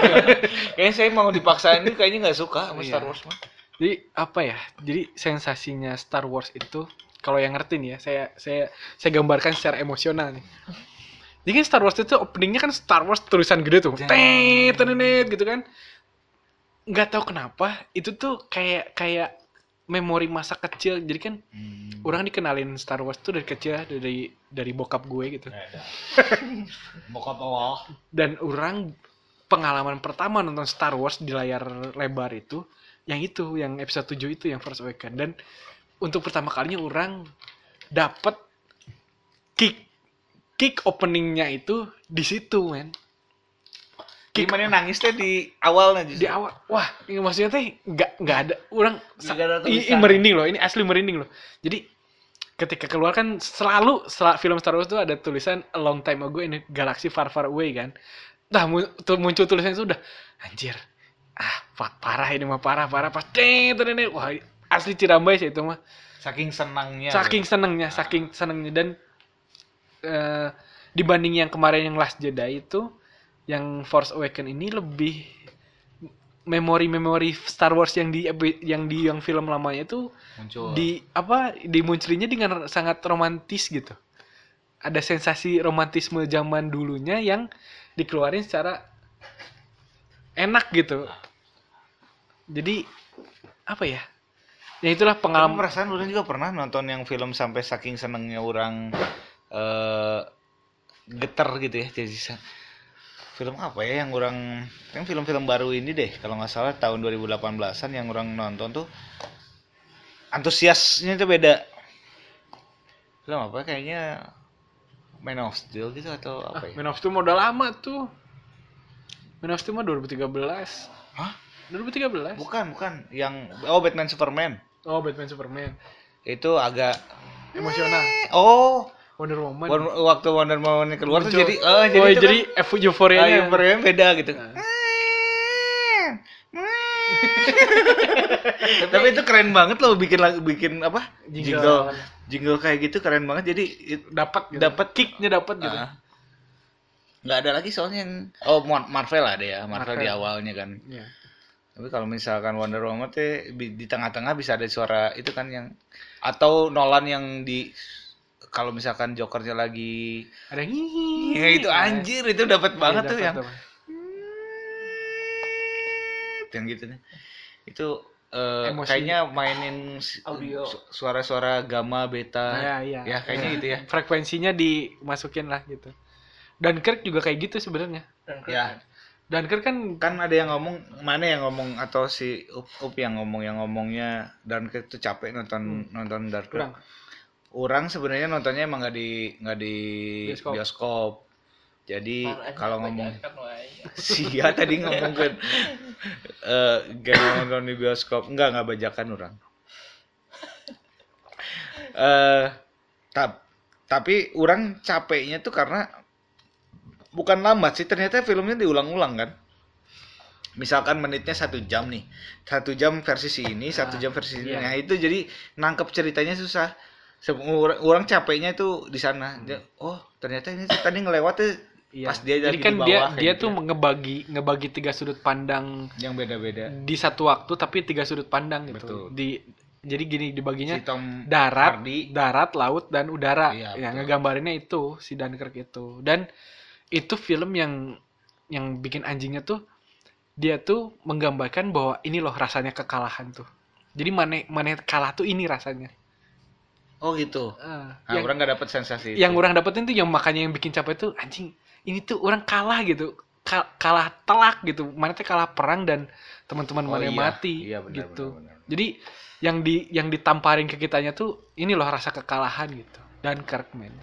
kayaknya saya mau dipaksain ini kayaknya nggak suka sama Iya. Star Wars mah Jadi apa ya? Jadi sensasinya Star Wars itu kalau yang ngerti nih ya, saya saya saya gambarkan secara emosional nih. Jadi kan Star Wars itu openingnya kan Star Wars tulisan gede tuh, tenenet gitu kan. Nggak tahu kenapa itu tuh kayak kayak memori masa kecil. Jadi kan orang dikenalin Star Wars tuh dari kecil dari dari bokap gue gitu. bokap awal Dan orang pengalaman pertama nonton Star Wars di layar lebar itu yang itu, yang episode 7 itu yang Force Awakens dan untuk pertama kalinya orang dapat kick kick openingnya itu di situ, men. Gimana nangis teh di awalnya justru di awal. Wah, ini maksudnya teh nggak nggak ada orang Nggak ada i- i- tulisan. merinding loh, ini asli merinding loh. Jadi ketika keluar kan selalu setelah film Star Wars itu ada tulisan a long time ago in a galaxy far far away kan. Nah, mu- tuh muncul tulisan itu udah anjir. Ah, pa- parah ini mah parah parah pas tet tet, wah asli Cirambai sih itu mah. saking senangnya Saking senengnya, saking senengnya dan eh, dibanding yang kemarin yang Last Jedi itu yang Force Awakens ini lebih memori-memori Star Wars yang di yang di yang film lamanya itu muncul di apa dimunculinya dengan sangat romantis gitu. Ada sensasi romantisme zaman dulunya yang dikeluarin secara enak gitu. Jadi apa ya? Ya itulah Tapi pengalaman perasaan orang juga pernah nonton yang film sampai saking senengnya orang eh geter gitu ya jadi film apa ya yang orang yang film-film baru ini deh kalau nggak salah tahun 2018an yang orang nonton tuh antusiasnya itu beda film apa kayaknya Man of Steel gitu atau apa ya Man of Steel udah lama tuh. Man of Steel mah 2013. Hah? 2013. bukan bukan yang oh Batman Superman Oh, Batman Superman. itu agak Emosional. oh Wonder Woman. Won- waktu Wonder Woman keluar tuh jadi oh, jadi oh, itu jadi kan, euf- euforianya. ah, euforianya beda gitu. Nah. Tapi itu keren banget loh bikin lagu bikin apa? Jingle. Jingle. Jingle kayak gitu keren banget jadi dapat gitu. Dapat. kicknya dapat gitu. ah. nggak ada lagi soalnya yang oh Mar- Marvel ada ya Marvel, Marvel. di awalnya kan Iya. tapi kalau misalkan Wonder Woman teh di tengah-tengah bisa ada suara itu kan yang atau Nolan yang di kalau misalkan Jokernya lagi Ada yang hihi. ya itu anjir itu dapat banget tuh yang yang gitu nih itu Emosi. kayaknya mainin Audio. su- suara-suara gamma beta Ya, iya. ya kayaknya gitu ya Frekuensinya dimasukin lah gitu. Dunkirk juga kayak gitu sebenarnya. Dan ya Dunkirk kan kan ada yang ngomong mana yang ngomong atau si up, up yang ngomong yang ngomongnya dan itu capek nonton nonton Dark kurang. Orang sebenarnya nontonnya emang nggak di nggak di Bioskop. bioskop, jadi kalau ngomong. Sia tadi ngomong kan eh gak nonton di bioskop. Enggak enggak bajakan orang. Eh tap, tapi orang capeknya tuh karena bukan lambat sih ternyata filmnya diulang-ulang kan. Misalkan menitnya satu jam nih. Satu jam versi si ini satu Ah, jam versi ini. iya. nah itu jadi nangkep ceritanya susah orang, orang capeknya itu di sana Dia, oh ternyata ini tadi ngelewat tuh Iya. pas dia Jadi kan di dia bawah kayak dia gitu tuh ya. ngebagi ngebagi tiga sudut pandang yang beda-beda di satu waktu tapi tiga sudut pandang gitu. Betul. Di jadi gini dibaginya si Tom darat Hardy. darat laut dan udara Iya, betul. ngegambarinnya itu si Dunkirk itu dan itu film yang yang bikin anjingnya tuh dia tuh menggambarkan bahwa ini loh rasanya kekalahan tuh jadi mana mana kalah tuh ini rasanya Oh gitu. Ah, Nah, yang orang nggak dapat sensasi itu. yang orang dapetin tuh yang makanya yang bikin capek tuh anjing ini tuh orang kalah gitu. Ka- kalah telak gitu. Mana tuh kalah perang dan teman-teman Oh, mana iya. mati Iya, benar, gitu. benar, benar. jadi yang di yang ditamparin ke kitanya tuh ini loh rasa kekalahan gitu. Dan Kirkman.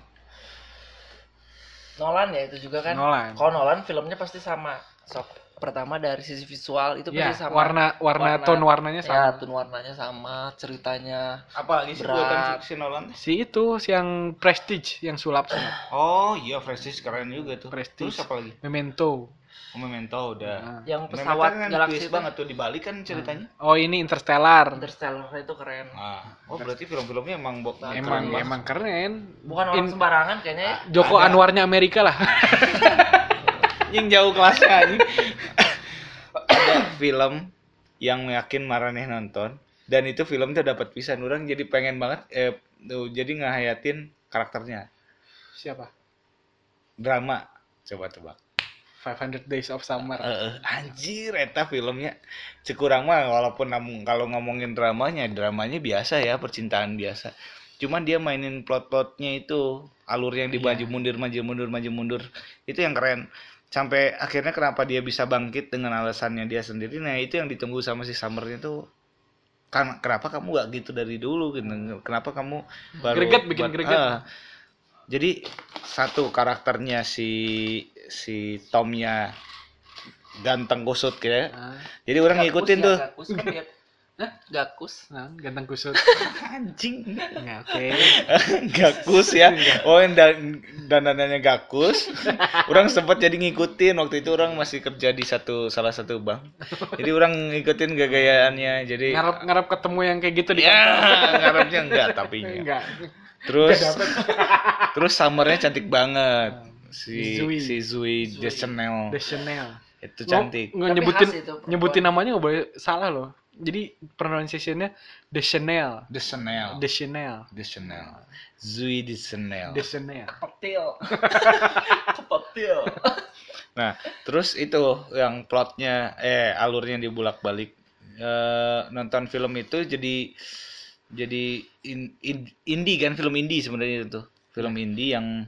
Nolan ya itu juga kan. Nolan. Kalau Nolan filmnya pasti sama sok pertama dari sisi visual itu ya pasti sama warna warna Warna- tone warnanya ya sama tone warnanya sama ceritanya Apa lagi sih buatan si Nolan? si itu si yang Prestige yang sulap sulap Oh iya, Prestige keren juga tuh. Prestige. Terus apa lagi? Memento Oh, Memento udah. Nah. yang Memento pesawat kan galaksi banget tuh dibalik kan ceritanya. oh ini Interstellar Interstellar itu keren Nah, oh berarti film-filmnya emang bo- Nah, emang keren emang keren bukan orang In- sembarangan kayaknya ya. Joko Ada. Anwarnya Amerika lah yang jauh kelasnya anjing. Film yang yakin Maraneh nonton. Dan itu film tuh dapat pisan. Orang jadi pengen banget eh tuh, jadi ngehayatin karakternya. Siapa? Drama. Coba tebak 500 Days of Summer. Eh, anjir eta filmnya. Cekurang mah walaupun namun kalau ngomongin dramanya dramanya biasa ya percintaan biasa. Cuman dia mainin plot-plotnya itu alur yang dimaju Iya. mundur maju mundur maju mundur. Itu yang keren sampai akhirnya kenapa dia bisa bangkit dengan alasannya dia sendiri? Nah itu yang ditunggu sama si Summernya tuh. Kan kenapa kamu gak gitu dari dulu gitu? Kenapa kamu baru Greget, bikin greget. Ah. jadi satu karakternya si si Tomnya ganteng kusut kayak Ah, jadi orang ngikutin ya, tuh. kan Gakus nah, ganteng kusut. Anjing. Ya, oke. Gakus ya. Oh yang dan dandanannya gakus orang sempat jadi ngikutin. Waktu itu orang masih kerja di satu salah satu bank. Jadi orang ngikutin gagayaannya jadi ngarep ngarep ketemu yang kayak gitu di ya ngarepnya enggak tapi enggak. Terus terus summernya cantik banget. Si Zui. si Zui Zui. Deschanel. The Chanel itu cantik. nggak Tapi nyebutin itu, nyebutin namanya nggak boleh salah loh jadi pronunciationnya The Chanel Deschanel. The Chanel Deschanel. Zui Deschanel. The Chanel Kepetil. Kepetil. Nah, terus itu yang plotnya eh alurnya dibulak-balik. Eh, nonton film itu jadi jadi in- in- indie kan film indie sebenarnya itu. Film indie yang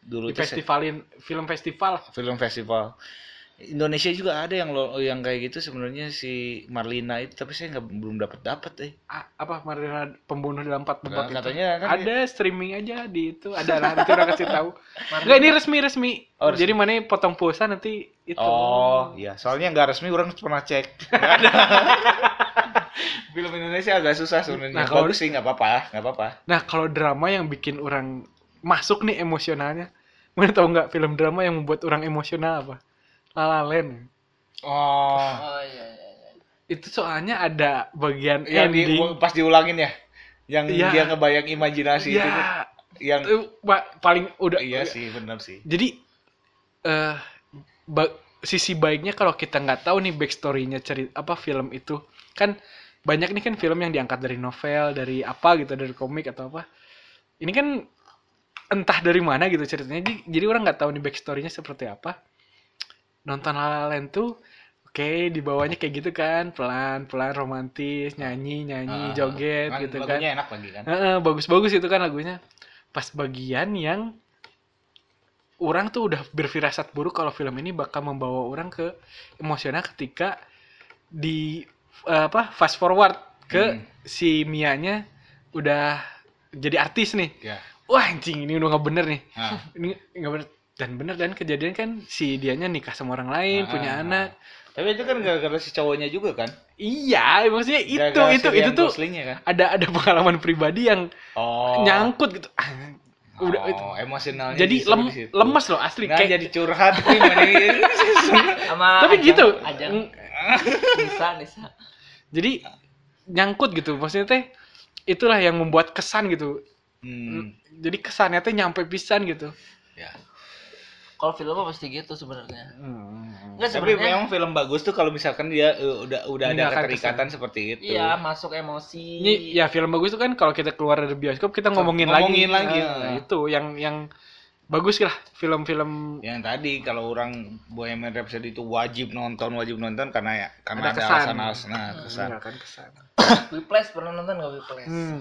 dulu di festivalin film festival. Film festival. Indonesia juga ada yang lo yang kayak gitu sebenarnya si Marlina itu tapi saya nggak belum dapat dapat eh. Ah, apa Marina pembunuh dalam empat tempat Nah, katanya kan ada streaming aja di itu ada lah nanti orang kasih tahu Marlina. Enggak ini resmi resmi. Oh, resmi. Jadi mana potong pulsa nanti itu. Oh, iya. Soalnya nggak resmi orang pernah cek. Nggak ada. film Indonesia agak susah sebenarnya. Nah, kalau- sih nggak apa-apa, nggak apa-apa. Nah kalau drama yang bikin orang masuk nih emosionalnya, mana tahu nggak film drama yang membuat orang emosional apa? La La Land. Oh. Oh iya iya iya. Itu soalnya ada bagian Yang di, pas diulangin ya. Yang Iya. dia ngebayang imajinasi ya, Yang itu pa- paling udah. iya sih, benar sih. Jadi eh ba- sisi baiknya kalau kita nggak tahu nih backstorynya cerita apa film itu kan banyak nih kan film yang diangkat dari novel dari apa gitu dari komik atau apa ini kan entah dari mana gitu ceritanya jadi, jadi orang nggak tahu nih backstorynya seperti apa nonton La La Land tuh oke dibawanya kayak gitu kan pelan pelan romantis nyanyi nyanyi Ah, joget kan gitu kan lagunya enak lagi kan. Heeh, bagus-bagus itu kan lagunya. Pas bagian yang orang tuh udah berfirasat buruk kalau film ini bakal membawa orang ke emosional ketika di eh, apa fast forward ke Hmm. si Mianya udah jadi artis nih. Ya. Wah anjing ini udah nggak bener nih. Nah, Ini nggak bener dan bener dan kejadian kan si dianya nikah sama orang lain, Ah. punya anak. tapi itu kan gara-gara si cowoknya juga kan. Iya, maksudnya itu Gara-gara itu si itu tuh kan. ada ada pengalaman pribadi yang Oh. nyangkut gitu. Udah itu oh, emosionalnya jadi lem, lemes loh asli Nah, kayak jadi curhat nih. Sama tapi Ajang- gitu Ajang Nisa Nisa. jadi nyangkut gitu maksudnya teh itulah yang membuat kesan gitu hmm. jadi kesannya teh nyampe pisan gitu Ya. Kalau film mah pasti gitu sebenarnya Hmm. nggak Tapi memang film bagus tuh kalau misalkan dia eh, udah udah ada keterikatan seperti itu. iya masuk emosi Ini ya film bagus itu kan kalau kita keluar dari bioskop kita ngomongin, ngomongin lagi. lagi. Nah, itu yang yang bagus lah film-film Yang tadi kalau orang Bohemian Rhapsody itu wajib nonton, wajib nonton karena ya karena Ada ada, kesan. alasan-alasan nah, kesan. meninggalkan kesan. Whiplash pernah nonton nggak Whiplash Hmm.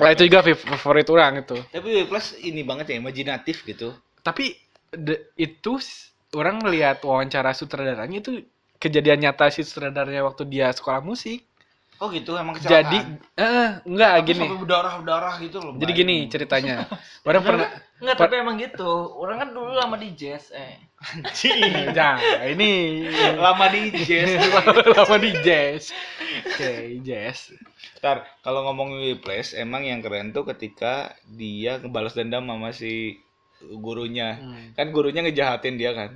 Nah, itu juga fav- favorit orang itu. Tapi plus ini banget ya imajinatif gitu. Tapi de- itu orang melihat wawancara sutradaranya itu kejadian nyata si sutradaranya waktu dia sekolah musik. Oh gitu emang Jadi eh enggak Tapi gini. sampai berdarah-darah gitu loh. Jadi gini ceritanya. Orang pernah Enggak, tapi emang gitu. Orang kan dulu lama di jazz, eh. Jangan, ini lama di jazz. lama di jazz. Oke, jazz. Ntar kalau ngomongin Whiplash emang yang keren tuh ketika dia ngebalas dendam sama si gurunya. Hmm. Kan gurunya ngejahatin dia kan.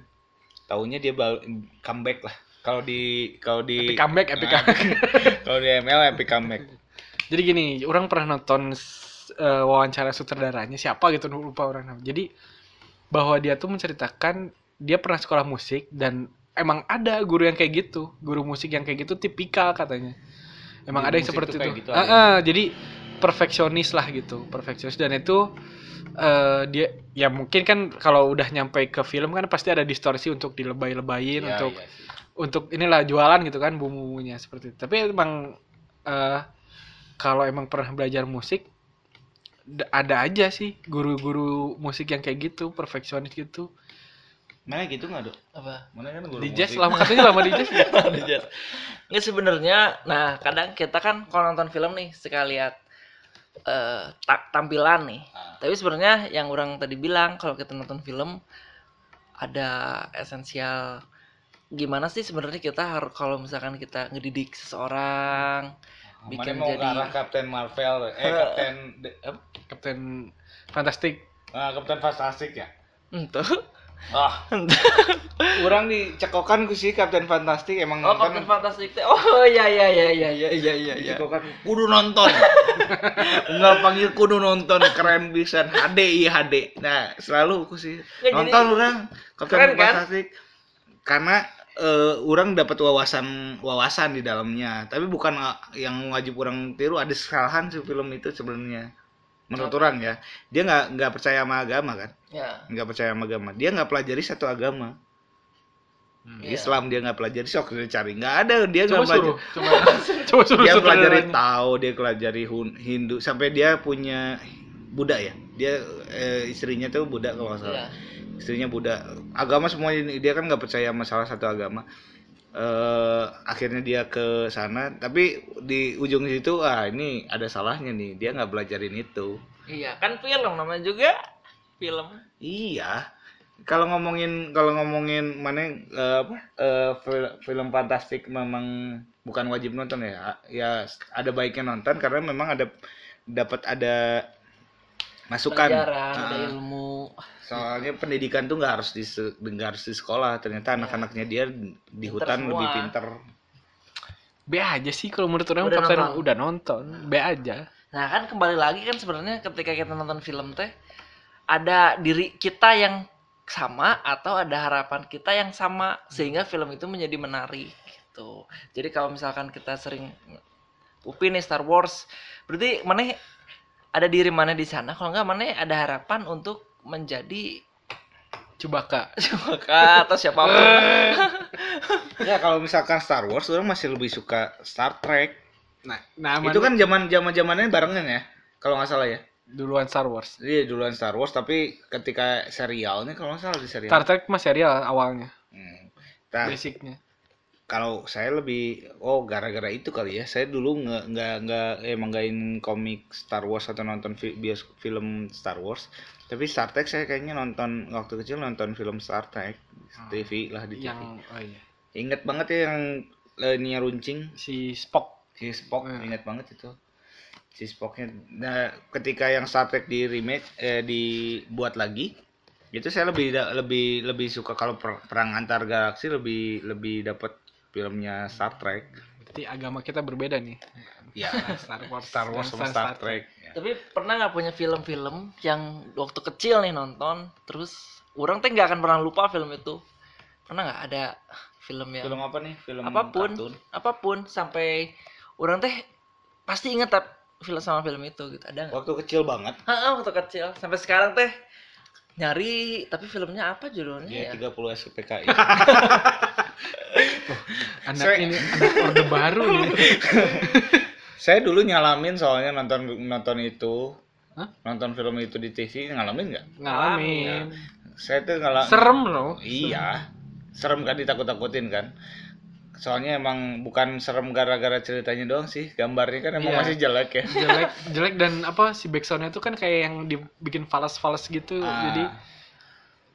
Taunya dia bal- comeback lah. Kalau di kalau di Epic comeback, epic Nah, comeback. kalau di ML epic comeback. Jadi gini, orang pernah nonton eh, wawancara sutradaranya siapa gitu lupa orang namanya. Jadi bahwa dia tuh menceritakan dia pernah sekolah musik dan emang ada guru yang kayak gitu, guru musik yang kayak gitu tipikal katanya. Emang Guru ada yang seperti itu. kayak gitu ya? ah, jadi perfeksionis lah gitu, perfeksionis dan itu eh, dia ya mungkin kan kalau udah nyampe ke film kan pasti ada distorsi untuk dilebay-lebayin Iya, untuk iya sih. untuk inilah jualan gitu kan bumbu-bumbunya seperti itu. Tapi emang eh kalau emang pernah belajar musik ada aja sih guru-guru musik yang kayak gitu, perfeksionis gitu. Mana gitu nggak dok? Apa? Mana kan guru Di jazz musik. lama katanya lama di jazz. ya? di jazz. Nggak sebenarnya, nah kadang kita kan kalau nonton film nih suka lihat eh, ta- tampilan nih. Ah. Tapi sebenarnya yang orang tadi bilang kalau kita nonton film ada esensial gimana sih sebenarnya kita harus kalau misalkan kita ngedidik seseorang Mana bikin mau jadi arah Captain Marvel, eh Captain, de- apa? Kapten Fantastik. Ah, Captain Fantastic ya. Entuh. Ah, orang dicekokan ku sih Captain Fantastic emang Oh, Captain Fantastic. teh. Oh iya iya iya iya iya iya iya. dicekokan kudu nonton. Enggak panggil kudu nonton keren bisa HD iya HD. Nah, selalu aku sih Nggak, nonton jadi- orang Captain Keren, kan? Fantastic. Karena eh, orang dapat wawasan wawasan di dalamnya, tapi bukan eh, yang wajib orang tiru ada kesalahan sih film itu sebenarnya. Menurut orang ya, dia nggak nggak percaya sama agama kan, Ya. nggak percaya sama agama. Dia nggak pelajari satu agama. Iya. Islam dia nggak pelajari sok dia cari nggak ada dia nggak pelajari suruh, coba coba suruh dia pelajari. Tao dia pelajari Hindu sampai dia punya Buddha ya dia eh, istrinya tuh Buddha kalau nggak salah Iya. istrinya Buddha agama semuanya dia kan nggak percaya sama salah satu agama eh akhirnya dia ke sana tapi di ujung situ ah ini ada salahnya nih dia nggak belajarin itu. Iya, kan film namanya juga film. iya. Kalau ngomongin kalau ngomongin mana eh, apa eh, fil- film fantastik memang bukan wajib nonton ya. Ya ada baiknya nonton karena memang ada dapat ada masukan Pelajaran, ada Ah, ilmu. soalnya pendidikan tuh nggak harus di se- nggak harus di sekolah ternyata anak-anaknya dia di Pinter hutan semua. lebih pinter B aja sih kalau menurut orang Udah Kapten nonton. udah nonton. B aja. Nah, kan kembali lagi kan sebenarnya ketika kita nonton film teh ada diri kita yang sama atau ada harapan kita yang sama sehingga film itu menjadi menarik gitu. Jadi kalau misalkan kita sering Upin nih Star Wars, berarti mana ada diri mana di sana kalau nggak mana ada harapan untuk menjadi Chewbacca. Chewbacca atau siapa pun. ya kalau misalkan Star Wars orang masih lebih suka Star Trek Nah, nah itu kan zaman zaman zamannya barengan ya kalau nggak salah ya duluan Star Wars. Iya duluan Star Wars tapi ketika serialnya kalau nggak salah di serial. Star Trek mah serial awalnya, Hmm. Nah, basicnya. Kalau saya lebih oh gara-gara itu kali ya. Saya dulu nggak nggak nggak emang nggak ingin komik Star Wars atau nonton fi- bios film Star Wars. Tapi Star Trek saya kayaknya nonton waktu kecil nonton film Star Trek TV lah di TV. Yang oh iya. Ingat banget ya yang Nia Runcing Si Spock. si Spock Hmm. ingat banget itu si Spocknya nah ketika yang Star Trek di remake eh, dibuat lagi itu saya lebih lebih lebih suka kalau per- perang antar galaksi lebih lebih dapat filmnya Star Trek. Berarti agama kita berbeda nih. ya Star Wars, Star Wars sama dan Star Trek Ya. Tapi pernah nggak punya film-film yang waktu kecil nih nonton terus orang teh nggak akan pernah lupa film itu? Pernah nggak ada film yang film apa nih? Film apa pun kartun? apa pun sampai orang teh pasti inget tap film sama film itu gitu. Ada nggak? Waktu kecil banget. Heeh, waktu kecil. Sampai sekarang teh nyari tapi filmnya apa judulnya ya ya? 30 SPKI Anak Saya- ini anak orde baru nih. saya dulu nyalamin soalnya nonton nonton itu Hah? nonton film itu di TV ngalamin nggak Ngalamin. saya tuh ngalamin Serem loh. iya serem kan ditakut-takutin kan soalnya emang bukan serem gara-gara ceritanya doang sih gambarnya kan emang Iya. masih jelek ya Jelek, jelek dan apa si backsoundnya tuh kan kayak yang dibikin falas-falas gitu. Ah. Jadi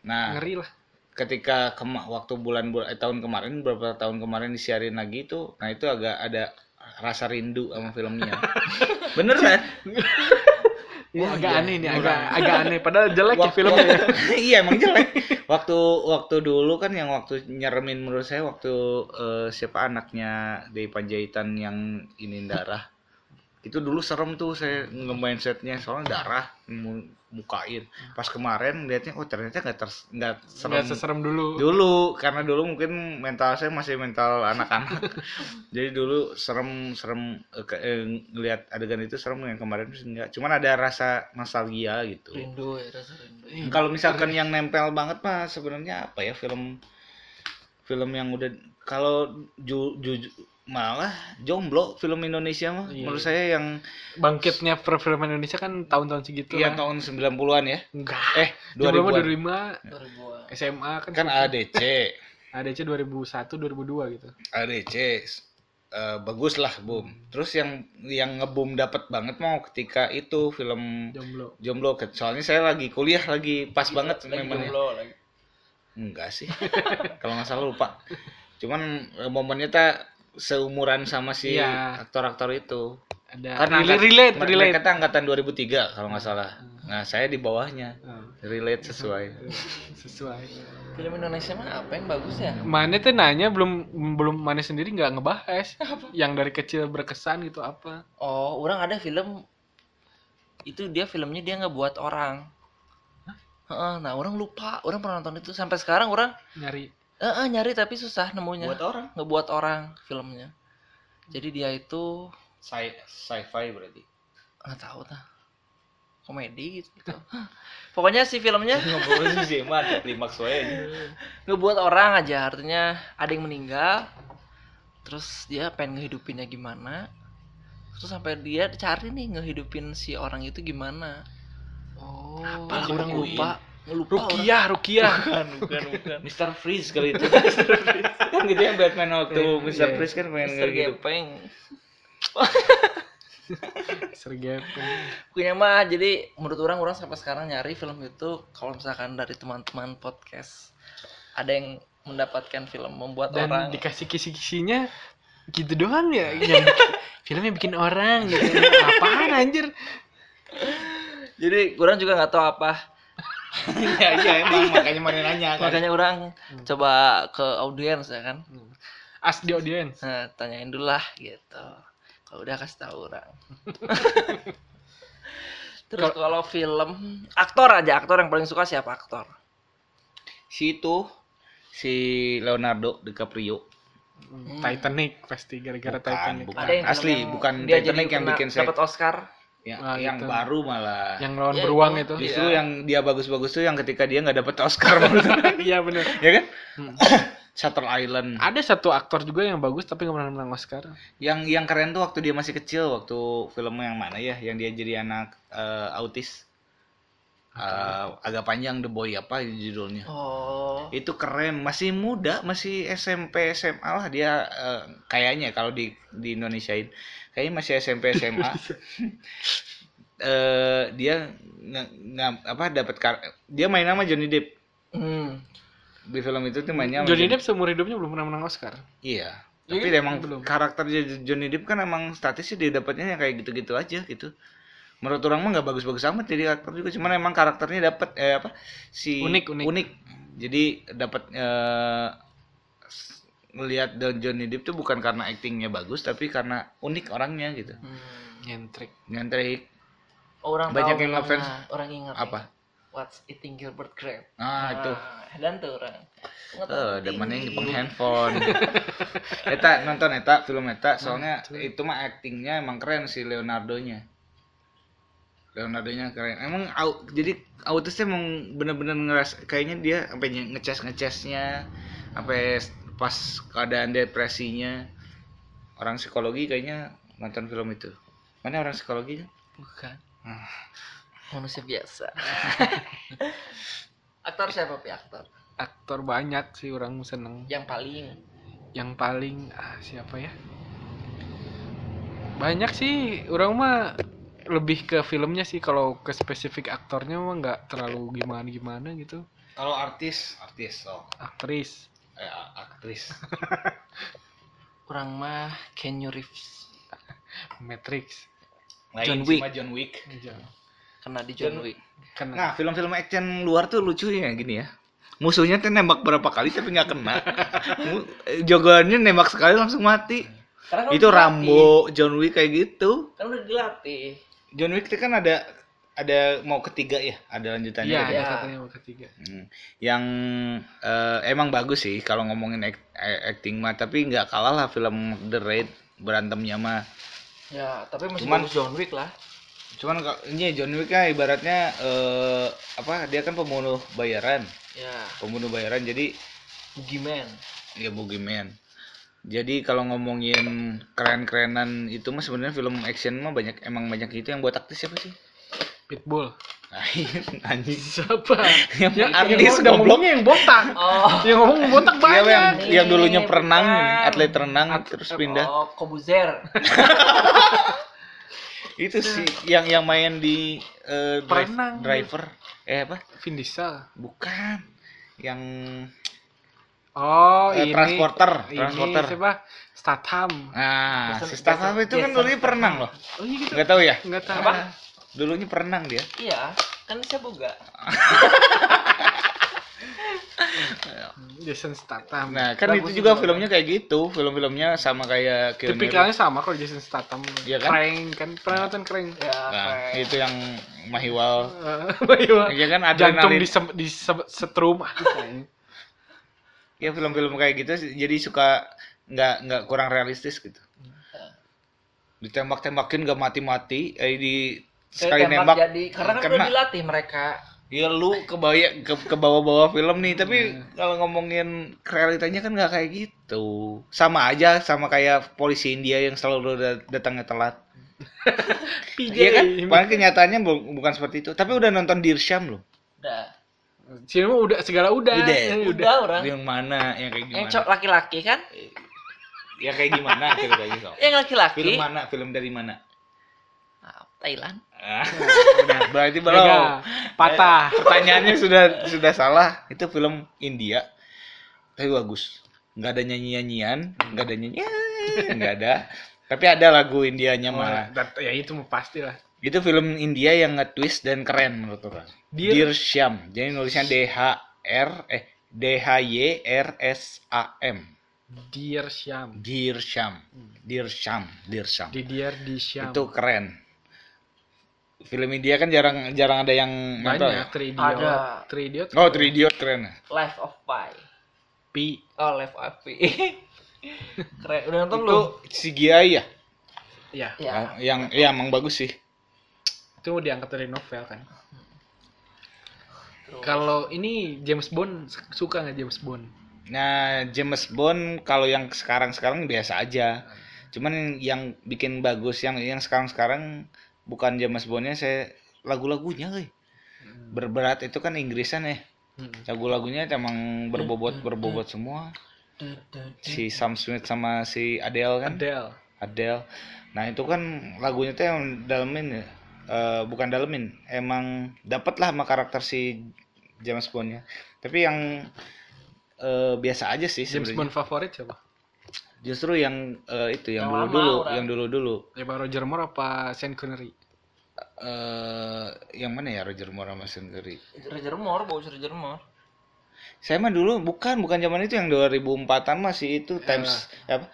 nah ngeri lah. Ketika kema waktu bulan bulan eh, tahun kemarin beberapa tahun kemarin disiarin lagi itu nah itu agak ada rasa rindu sama filmnya bener kan Ini Oh, agak iya. aneh nih, Kurang. agak agak aneh. Padahal jelek ya Wak- filmnya. ya. wak- iya emang jelek waktu waktu dulu kan yang waktu nyeremin menurut saya waktu eh, siapa anaknya Dewi Panjaitan yang ini darah itu dulu serem tuh saya ngemain setnya soalnya darah mu- mukain pas kemarin lihatnya oh ternyata nggak ter nggak serem Nggak seserem dulu. dulu karena dulu mungkin mental saya masih mental anak-anak. Jadi dulu serem serem eh, eh, ngelihat adegan itu serem yang kemarin enggak cuman ada rasa nostalgia gitu. Rindu ya rasa rindu. Ih, kalau misalkan yang nempel banget mah sebenarnya apa ya film film yang udah kalau ju, ju- malah jomblo film Indonesia mah. Iya, menurut iya. saya yang Bangkitnya perfilman Indonesia kan tahun-tahun segitu iya lah. tahun 90-an ya? Enggak. eh Jomblo mah 2000-an 2000-an 2005 SMA kan kan ADC ADC 2001 2002 gitu. ADC eh, bagus lah boom terus yang yang ngebum dapat banget mau ketika itu film Jomblo. jomblo. Soalnya saya lagi kuliah lagi pas banget lagi momennya jomblo lagi. Enggak sih. Kalau nggak salah lupa. Cuman eh, momennya tak seumuran sama si Iya. aktor-aktor itu. Ada karena relate, relate, mereka relate. tuh angkatan 2003 kalau nggak salah. Nah saya di bawahnya. Hmm, relate sesuai. Sesuai. film Indonesia mah apa yang bagus ya? Mana tuh nanya belum belum mana sendiri nggak ngebahas. Yang dari kecil berkesan gitu apa? oh orang ada film itu dia filmnya dia ngebuat orang. Heeh, nah orang lupa. Orang pernah nonton itu. Sampai sekarang orang Nyari eh eh, nyari tapi susah nemunya. Buat orang. Ngebuat orang filmnya. Jadi dia itu sci sci-fi berarti. Nggak tahu tah komedi gitu. Pokoknya si filmnya sih mah ada klimaks wae. Ngebuat orang aja artinya ada yang meninggal terus dia pengen ngehidupinnya gimana terus sampai dia cari nih ngehidupin si orang itu gimana. Oh, apa si orang Bukuin. Lupa ngelupa orang Rukiah, Rukiah. bukan bukan bukan Mr. Freeze kali itu kan gitu ya Batman waktu Iya, Mr. iya. Freeze kan pengen Mister gitu Gepeng Sergepeng. punya mah jadi menurut orang orang sampai sekarang nyari film itu kalau misalkan dari teman-teman podcast ada yang mendapatkan film membuat Dan orang dikasih kisi-kisinya gitu doang ya yang bikin, filmnya bikin orang gitu. Apaan anjir? jadi orang juga nggak tahu apa Iya iya emang makanya mana nanya kan. makanya orang coba ke audiens ya kan As di audience. nah, tanyain dulu lah gitu kalau udah kasih tahu orang terus kalau film aktor aja aktor yang paling suka siapa aktor Si itu si Leonardo DiCaprio. Hmm, Titanic pasti gara-gara Bukan, Titanic. bukan. film asli, yang bukan dia Titanic yang bikin saya- dapat Oscar Ya, Ah, yang itu. baru malah. Yang lawan Ya, beruang itu. itu. Justru Iya. yang dia bagus-bagus tuh yang ketika dia nggak dapet Oscar. Iya bener. ya kan? Hmm. Shutter Island. Ada satu aktor juga yang bagus tapi nggak pernah menang Oscar. Yang yang keren tuh waktu dia masih kecil, waktu film yang mana ya? Yang dia jadi anak eh, autis. Eh, agak panjang The Boy apa judulnya? oh Itu keren, masih muda, masih SMP SMA lah dia eh, kayaknya kalau di di Indonesiain. Kayaknya masih SMP SMA. eh dia nge- apa dapat kar- dia main nama Johnny Depp hmm. di film itu tuh mainnya Johnny Depp seumur hidupnya belum pernah menang Oscar. Iya. Iya Tapi kan? emang Belum. karakter Jo- Johnny Depp kan emang statisnya dia dapatnya yang kayak gitu-gitu aja gitu. Menurut orang mah nggak bagus-bagus amat jadi aktor juga, cuman emang karakternya dapat eh apa si Unik, unik. Jadi dapat eh ngelihat Don Johnny Depp tuh bukan karena aktingnya bagus, tapi karena unik orangnya gitu. Hmm. Nyentrik. Nyentrik orang Banyak tahu yang ngefans. orang ingat apa? What's Eating Gilbert Grape. Nah, itu. Dan tuh orang. Tahu Eh, penting. demennya nyepeng handphone. eta nonton eta film eta soalnya itu mah aktingnya emang keren si Leonardo-nya. Leonardo-nya keren. Emang au, jadi autisnya emang bener-bener ngeras kayaknya dia sampai nye- ngecas-ngecasnya sampai pas keadaan depresinya. Orang psikologi kayaknya nonton film itu. Mana orang psikologinya? Bukan. Ah. Manusia biasa. aktor siapa pi aktor? Aktor banyak sih orang seneng. Yang paling Yang paling ah, siapa ya? Banyak sih orang mah lebih ke filmnya sih kalau ke spesifik aktornya mah nggak terlalu gimana gimana gitu Kalau artis, artis oh, aktris eh, aktris. orang mah Keanu Reeves Matrix Lain John Wick. John Wick. kena di John John- Wick. kan Nah, film-film action luar tuh lucu ya gini ya. Musuhnya tuh nembak berapa kali tapi nggak kena. Jagoannya nembak sekali langsung mati. Karena Itu dilatih. Rambo, John Wick kayak gitu. Kan udah dilatih. John Wick itu kan ada ada mau ketiga ya, ada lanjutannya. iya gitu. ya. ada katanya mau ketiga Hmm. Yang eh, emang bagus sih kalau ngomongin act- eh, acting mah, tapi nggak kalah lah film The Raid berantemnya mah. Ya, tapi masih Cuman- bagus John Wick lah. Cuman ini John Wick kan ibaratnya eh, apa? Dia kan pembunuh bayaran, Ya, pembunuh bayaran. Jadi Boogeyman. ya boogeyman jadi kalau ngomongin keren-kerenan itu mah sebenarnya film action mah banyak emang banyak itu yang buat artis siapa sih? Pitbull. Nah, anjing. Siapa? Yang yang artis udah goblok. ngomongnya yang botak. Oh, yang ngomong botak Iya, banyak. Yang, yang dulunya perenang bukan. atlet renang At- terus pindah. oh Kobuzer. itu sih yang yang main di eh, drive- Perenang. driver. Eh apa? Vin Diesel. Bukan. Yang oh eh, ini transporter ini transporter. siapa? Statham. Nah si Statham itu kan dulunya perenang loh. Oh iya gitu. Nggak tahu ya? Nggak tahu. Apa? Dulunya perenang dia. Iya, kan saya boga. Jason Statham. Nah, kan Bagus itu juga juga, filmnya kayak gitu. Film-filmnya sama kayak Keanu tipikalnya sama kalau Jason Statham. Iya kan? Crank kan? Pernah nonton Crank? Ya, Nah, kayak- itu yang Mahiwal. Iya Iya kan jantung adrenalin. di, di se- setrum Ya film-film kayak gitu jadi suka nggak nggak kurang realistis gitu. Ditembak-tembakin gak mati-mati, eh di sekali tembak nembak jadi karena kan kena. udah dilatih mereka. Ya lu kebaya ke, ke bawah-bawah film nih, tapi kalau ngomongin realitanya kan nggak kayak gitu. Sama aja sama kayak polisi India yang selalu da- datangnya telat. Iya kan? Paling kenyataannya bu- bukan seperti itu. Tapi udah nonton Dirsham loh. Udah. Sini mah udah segala udah Udah. Eh, Udah orang. Yang mana? Yang kayak Yang gimana? cowok laki-laki kan? Ya kayak gimana ceritanya sob? Yang laki-laki. Film mana? Film dari mana? Ah, Thailand. Ah, udah berarti belum. Gagal. patah Eh, pertanyaannya sudah sudah salah. Itu film India. Tapi bagus. Nggak ada nyanyi-nyanyian, nggak ada nyanyian, nggak ada. Tapi ada lagu Indianya Oh, mah. dat- ya itu pasti lah Itu film India yang nge-twist dan keren menurut orang. Dir- Dear Syam. Jadi nulisnya D H R eh D H Y R S A M. Dear Syam Dear Syam. Dear Syam, Dear Syam. di Dear di Syam Itu keren. Film India kan jarang jarang ada yang nonton ya. banyak Three Idiot Ada. Three Idiot Oh, Three Idiot keren. Life of Pi. Pi Oh, Life of Pi. Keren. Udah nonton Itu belum? CGI ya? ya Ya. Yang ya emang bagus sih. itu diangkat dari novel kan. Kalau ini James Bond suka nggak James Bond Nah, James Bond kalau yang sekarang-sekarang biasa aja. Cuman yang bikin bagus yang yang sekarang-sekarang bukan James Bondnya saya lagu-lagunya euy. Berberat itu kan Inggrisan ya. Hmm. Lagu-lagunya emang berbobot berbobot semua. Si Sam Smith sama si Adele kan. Adele Adele. Nah, itu kan lagunya tuh yang dalemin ya. Eh, bukan dalemin, emang dapet lah sama karakter si James Bondnya. Tapi yang eh, biasa aja sih James. Bond favorit siapa Justru yang eh, itu yang Yang dulu dulu, orang. yang dulu dulu. ya Pak Roger Moore apa Sean Connery eh yang mana ya Roger Moore sama Sean Connery? Roger Moore, bagus Roger Moore. Saya mah dulu bukan bukan zaman itu yang 2004-an masih itu Times apa?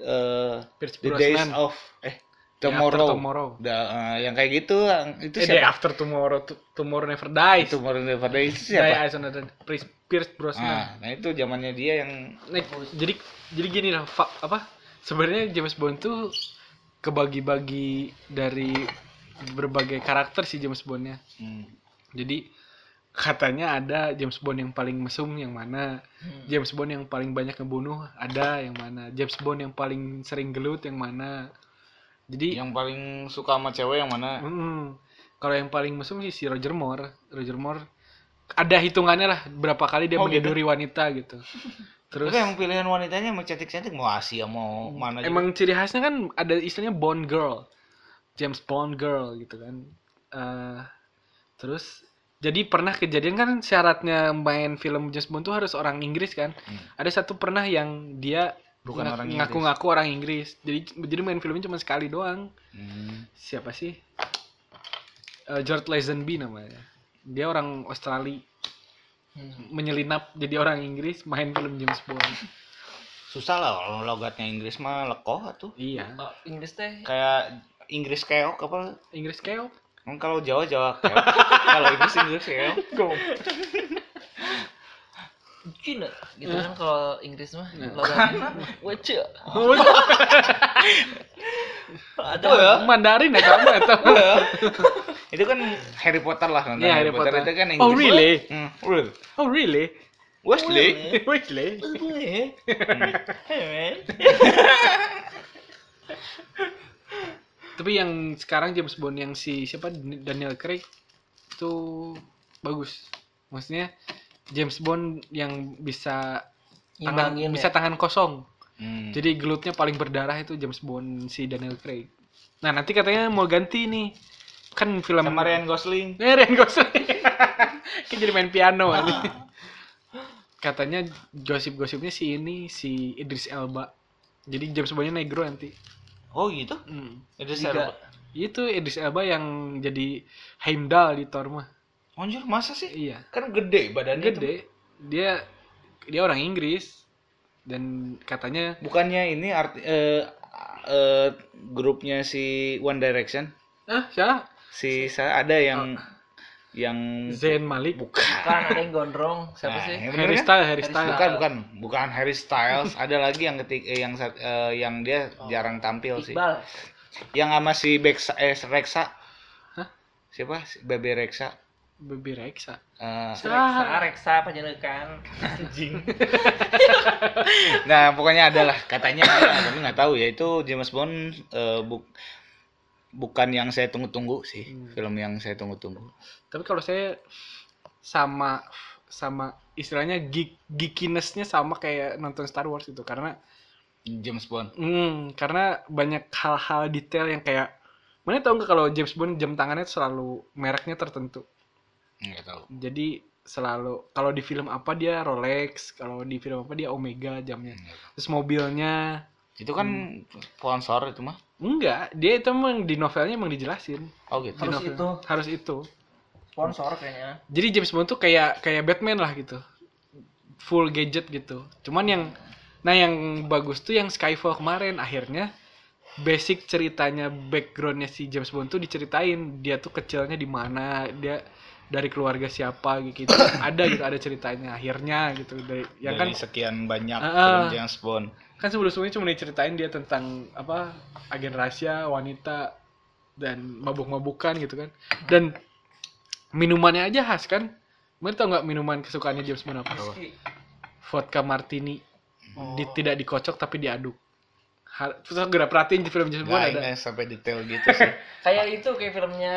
eh Pierce The Days of eh Tomorrow. After Tomorrow. Udah, eh, yang kayak gitu yang- itu Eh, Day siapa? After Tomorrow, Tomorrow Never Dies. Tomorrow Never Dies itu Die siapa? Eyes on the Pierce, Brosnan. Nah, nah itu zamannya dia yang Nah, jadi jadi gini lah, apa? Sebenarnya James Bond tuh kebagi-bagi dari berbagai karakter sih James Bondnya. hmm, Jadi katanya ada James Bond yang paling mesum yang mana, Hmm. James Bond yang paling banyak ngebunuh ada yang mana, James Bond yang paling sering gelut yang mana. Jadi yang paling suka sama cewek yang mana? Mm, kalau yang paling mesum sih si Roger Moore. Roger Moore ada hitungannya lah berapa kali dia Oh, gitu? meniduri wanita gitu. Terus Tapi yang pilihan wanitanya emang cantik-cantik mau Asia mau mana juga. emang ciri khasnya kan ada istilahnya Bond girl, James Bond girl gitu kan. Eh, terus jadi pernah kejadian kan syaratnya main film James Bond tuh harus orang Inggris kan. Hmm. Ada satu pernah yang dia Bukan ngak- orang Inggris. ngaku-ngaku orang Inggris. Jadi jadi main filmnya cuma sekali doang. Hmm. siapa sih Eh, George Lazenby namanya dia orang Australia Hmm. menyelinap jadi orang Inggris main film James Bond Susah lah kalau logatnya Inggris mah lekoh tuh. iya Oh, Inggris teh Kayak Inggris keok apa? Inggris keok Kan kalau Jawa Jawa keok. kalau Inggris Inggris keok. Cina gitu kan kalau Inggris mah Nah. logatnya wece ada Oh ya? Mandarin ya kamu atau Itu kan Harry Potter lah Iya, Harry Potter. itu kan Inggris. Oh, really? Hmm, really? oh really Wesley. Wesley tapi yang sekarang James Bond yang si siapa Daniel Craig itu bagus maksudnya James Bond yang bisa tangan, Ngimbangin bisa ya? tangan kosong Hmm. Jadi gelutnya paling berdarah itu James Bond si Daniel Craig. Nah nanti katanya mau ganti nih, kan film Sama Ryan Gosling. Eh, Ryan Gosling. kan jadi main piano nanti. Katanya gosip-gosipnya si ini si Idris Elba. Jadi James Bondnya negro nanti. Oh gitu? Hmm. Juga. seru. Itu Idris Elba yang jadi Heimdall di Thor mah. Anjir, masa sih? Iya. Kan gede badannya. tuh. Gede. Dia dia orang Inggris dan katanya Bukannya ini arti eh eh, grupnya si One Direction? ah siapa? Si saya ada yang Oh. yang Zayn Malik. bukan. kan ada yang gondrong siapa Nah, sih Harry kan? Styles, Harry Styles. Bukan, bukan, bukan Harry Styles. Ada lagi yang ketik eh, yang eh, yang dia jarang tampil sih. Iqbal Yang sama si Bexa, eh, Rexa. Hah? Siapa? Si Bebe Rexa. Baby Rexa. Eh, Reksa Reksa penyelukan anjing. nah, pokoknya ada lah katanya ada, tapi nggak tahu ya itu James Bond eh, bu- bukan yang saya tunggu-tunggu sih, Hmm. film yang saya tunggu-tunggu. Tapi kalau saya sama sama istilahnya geek geekinessnya sama kayak nonton Star Wars itu karena James Bond. hmm, karena banyak hal-hal detail yang kayak mana tahu nggak kalau James Bond jam tangannya selalu mereknya tertentu Nggak tahu. jadi selalu kalau di film apa dia Rolex kalau di film apa dia Omega jamnya Nggak terus mobilnya Itu kan sponsor itu mah. enggak dia itu emang di novelnya emang dijelasin Oh gitu. Di Harus novel. itu. harus itu sponsor kayaknya jadi James Bond tuh kayak kayak Batman lah gitu full gadget gitu cuman yang nah yang bagus tuh yang Skyfall kemarin akhirnya basic ceritanya backgroundnya si James Bond tuh diceritain dia tuh kecilnya di mana dia dari keluarga siapa gitu ada gitu ada ceritanya akhirnya gitu dari yang kan Dari sekian banyak film ah. James Bond. kan sebelum sebelumnya cuma diceritain dia tentang apa agen rahasia wanita dan mabuk-mabukan gitu kan dan minumannya aja khas kan Mana tau nggak minuman kesukaannya James Bond apa? Vodka martini. Di- tidak dikocok tapi diaduk. Har- Terus aku gak perhatiin di film James Bond ada. sampai detail gitu sih. kayak itu kayak filmnya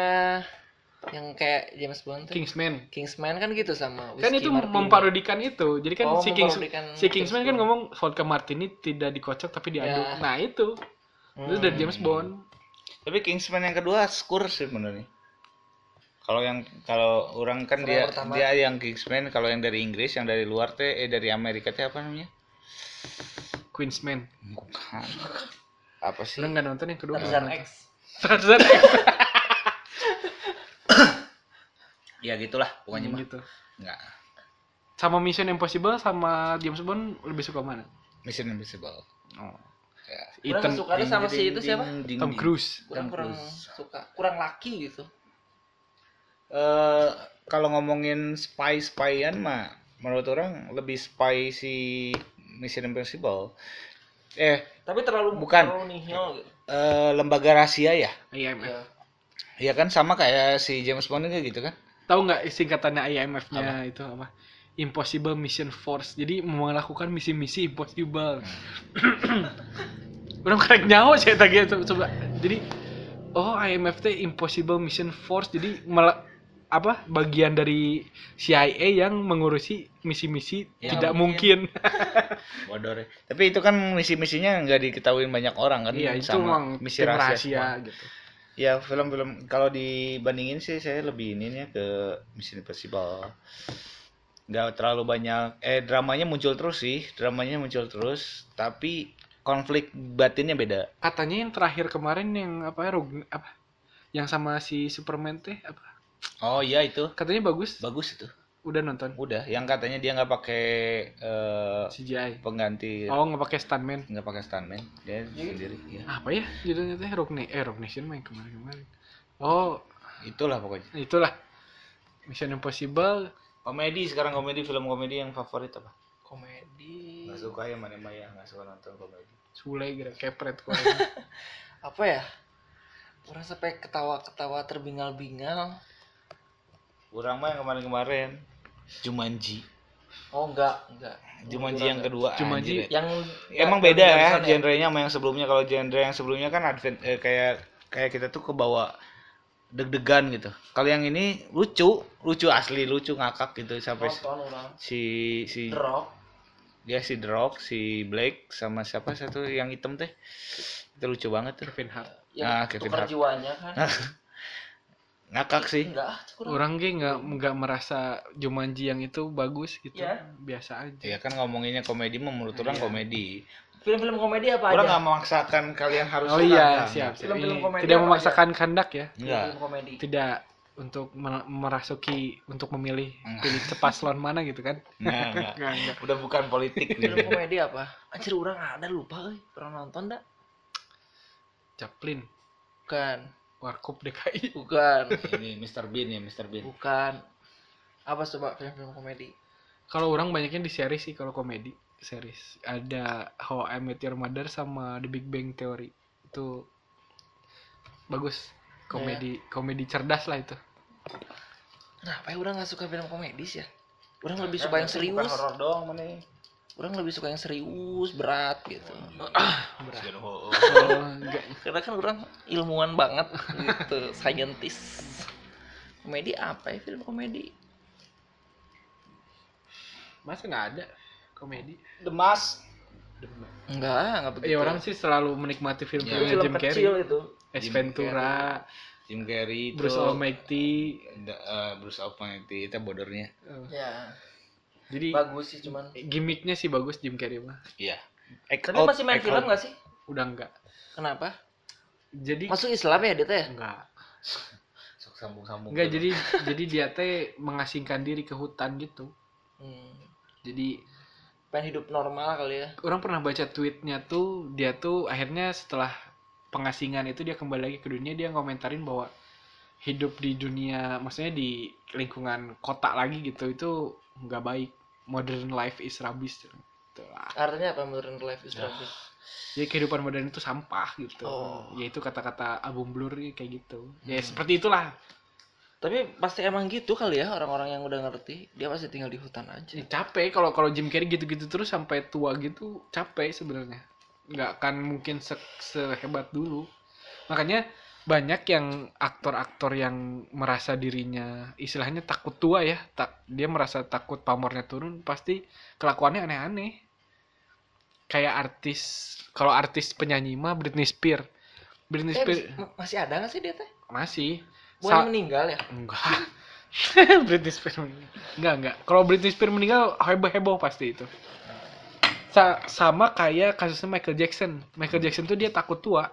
yang kayak James Bond tuh Kingsman. Kingsman kan gitu sama Kan Whiskey itu Martini. memparodikan itu. Jadi kan Oh, si, Kings, si Kingsman James kan Bond. ngomong vodka martini tidak dikocok tapi diaduk. Ya. Nah itu. Itu dari James Bond. Tapi Kingsman yang kedua skur sih benernya. Kalau yang kalau orang kan dia pertama. dia yang Kingsman, kalau yang dari Inggris, yang dari luar teh eh dari Amerika teh apa namanya? Queensman. Bukan. Apa sih? Lu nggak nonton yang kedua? Tarzan X. Tarzan X. Ya gitulah pokoknya mah. gitu. Enggak. Sama Mission Impossible sama James Bond lebih suka mana? Mission Impossible. Oh. Kurang Ethan suka ada sama si itu siapa? Tom Cruise Kurang Tom kurang Cruise. suka. Kurang laki gitu. Eh, kalau ngomongin spy spyan mah menurut orang lebih spy si Mission Impossible. Eh, Tapi terlalu Bukan. terlalu nihil gitu. eh, lembaga rahasia ya? IMF Ya. Iya kan sama kayak si James Bond juga gitu kan? Tahu nggak singkatannya IMF-nya itu apa? Impossible Mission Force. Jadi melakukan misi-misi impossible. Orang karek nyawa saya tadi itu coba. Jadi oh IMF teh Impossible Mission Force. Jadi mela- apa bagian dari CIA yang mengurusi misi-misi Ya, tidak mungkin, Bodoh deh. Tapi itu kan misi-misinya nggak diketahui banyak orang kan? iya itu memang misi rahasia. rahasia gitu Ya film-film kalau dibandingin sih saya lebih ininya ke Mission Impossible. Nggak terlalu banyak eh dramanya muncul terus sih, dramanya muncul terus, tapi konflik batinnya beda. katanya yang terakhir kemarin yang apa ya Rogue- apa yang sama si Superman teh apa Oh iya itu katanya bagus bagus itu. Udah nonton Udah, yang katanya dia nggak pakai eh, CGI pengganti oh nggak pakai stuntman nggak pakai stuntman, dia sendiri. Ya. apa ya judulnya teh Rock Na- eh Rock Nation main kemarin kemarin oh Itulah pokoknya. itulah Mission Impossible Komedi sekarang komedi film komedi yang favorit apa? Komedi. Nggak suka ya mana Maya nggak suka nonton komedi. Sule gerak kepret kok Apa ya? Orang sampai ketawa-ketawa terbingal-bingal. Kurang mah yang kemarin-kemarin Jumanji. Oh enggak, enggak. Jumanji yang kedua. Jumanji anjir. Yang Emang beda ya barusan genrenya sama yang sebelumnya. Kalau genre yang sebelumnya kan advent eh, kayak kayak kita tuh kebawa deg-degan gitu. Kalau yang ini lucu, lucu asli, lucu ngakak gitu sampai si- Nonton orang. si si Drop. dia si Rock, si Blake sama siapa satu yang hitam teh. Itu lucu banget tuh. Kevin Hart Yang Ah, Kevin Hart. jiwanya kan. Ngakak sih. Enggak, ah, orang ge nggak nggak merasa Jumanji yang itu bagus gitu Ya. biasa aja Ya kan ngomonginnya komedi mah menurut orang Iya. komedi. Film-film komedi apa Orang aja? nggak memaksakan kalian harus oh iya enggak, siap, siap. Film-film komedi tidak apa memaksakan kehendak ya Enggak. Film komedi. tidak untuk me- merasuki untuk memilih pilih cepaslon mana gitu kan Enggak, enggak. Udah bukan politik Film nih. komedi apa? Anjir orang ada lupa euy. Pernah nonton enggak? Chaplin Bukan. Warkop DKI Bukan. Ini Mr. Bean ya, Mr. Bean. Bukan. Apa coba film-film komedi? kalau orang banyaknya di series sih kalau komedi series ada How I Met Your Mother sama The Big Bang Theory itu bagus komedi komedi cerdas lah itu Kenapa ya orang nggak suka film komedi sih ya? Orang lebih suka yang Bukan serius. horor doang mana nih. Orang lebih suka yang serius, berat gitu. oh, enggak Karena kan orang ilmuwan banget gitu, scientist. Komedi apa ya film komedi? masa nggak ada komedi The Mask. Enggak, enggak begitu. ya orang sih selalu menikmati Itu film-filmnya film Jim Carrey kecil itu. Ace Ventura Jim Carrey itu Bruce Almighty eh, Bruce Almighty itu bodornya. Eh, Ya, jadi bagus sih cuman. gimmicknya sih bagus Jim Carrey mah Iya. Act Tapi out, masih main film out. nggak sih? udah enggak Kenapa? jadi Masuk Islam ya dia teh? enggak Sok sambung-sambung. enggak jadi jadi dia teh mengasingkan diri ke hutan gitu Hmm. jadi Pengen hidup normal kali ya. orang pernah baca tweetnya tuh dia tuh akhirnya setelah pengasingan itu dia kembali lagi ke dunia dia ngomentarin bahwa hidup di dunia maksudnya di lingkungan kota lagi gitu itu nggak baik modern life is rubbish gitu lah. Artinya apa modern life is Ya. rubbish? jadi kehidupan modern itu sampah gitu Oh. yaitu kata-kata album blur kayak gitu ya Hmm. seperti itulah Tapi pasti emang gitu kali ya orang-orang yang udah ngerti. Dia pasti tinggal di hutan aja. Ya, capek kalau kalau Jim Carrey gitu-gitu terus sampai tua gitu capek sebenarnya nggak akan mungkin se- sehebat dulu makanya banyak yang aktor-aktor yang merasa dirinya istilahnya takut tua ya tak dia merasa takut pamornya turun pasti kelakuannya aneh-aneh kayak artis kalau artis penyanyi mah Britney Spears Britney Eh, Spears mas- masih ada nggak sih dia teh? masih Bukan Sa- meninggal ya? Enggak. Britney Spears meninggal. Enggak, enggak. Kalau Britney Spears meninggal heboh-heboh pasti itu. Sa- sama kayak kasusnya Michael Jackson. Michael Jackson tuh dia takut tua.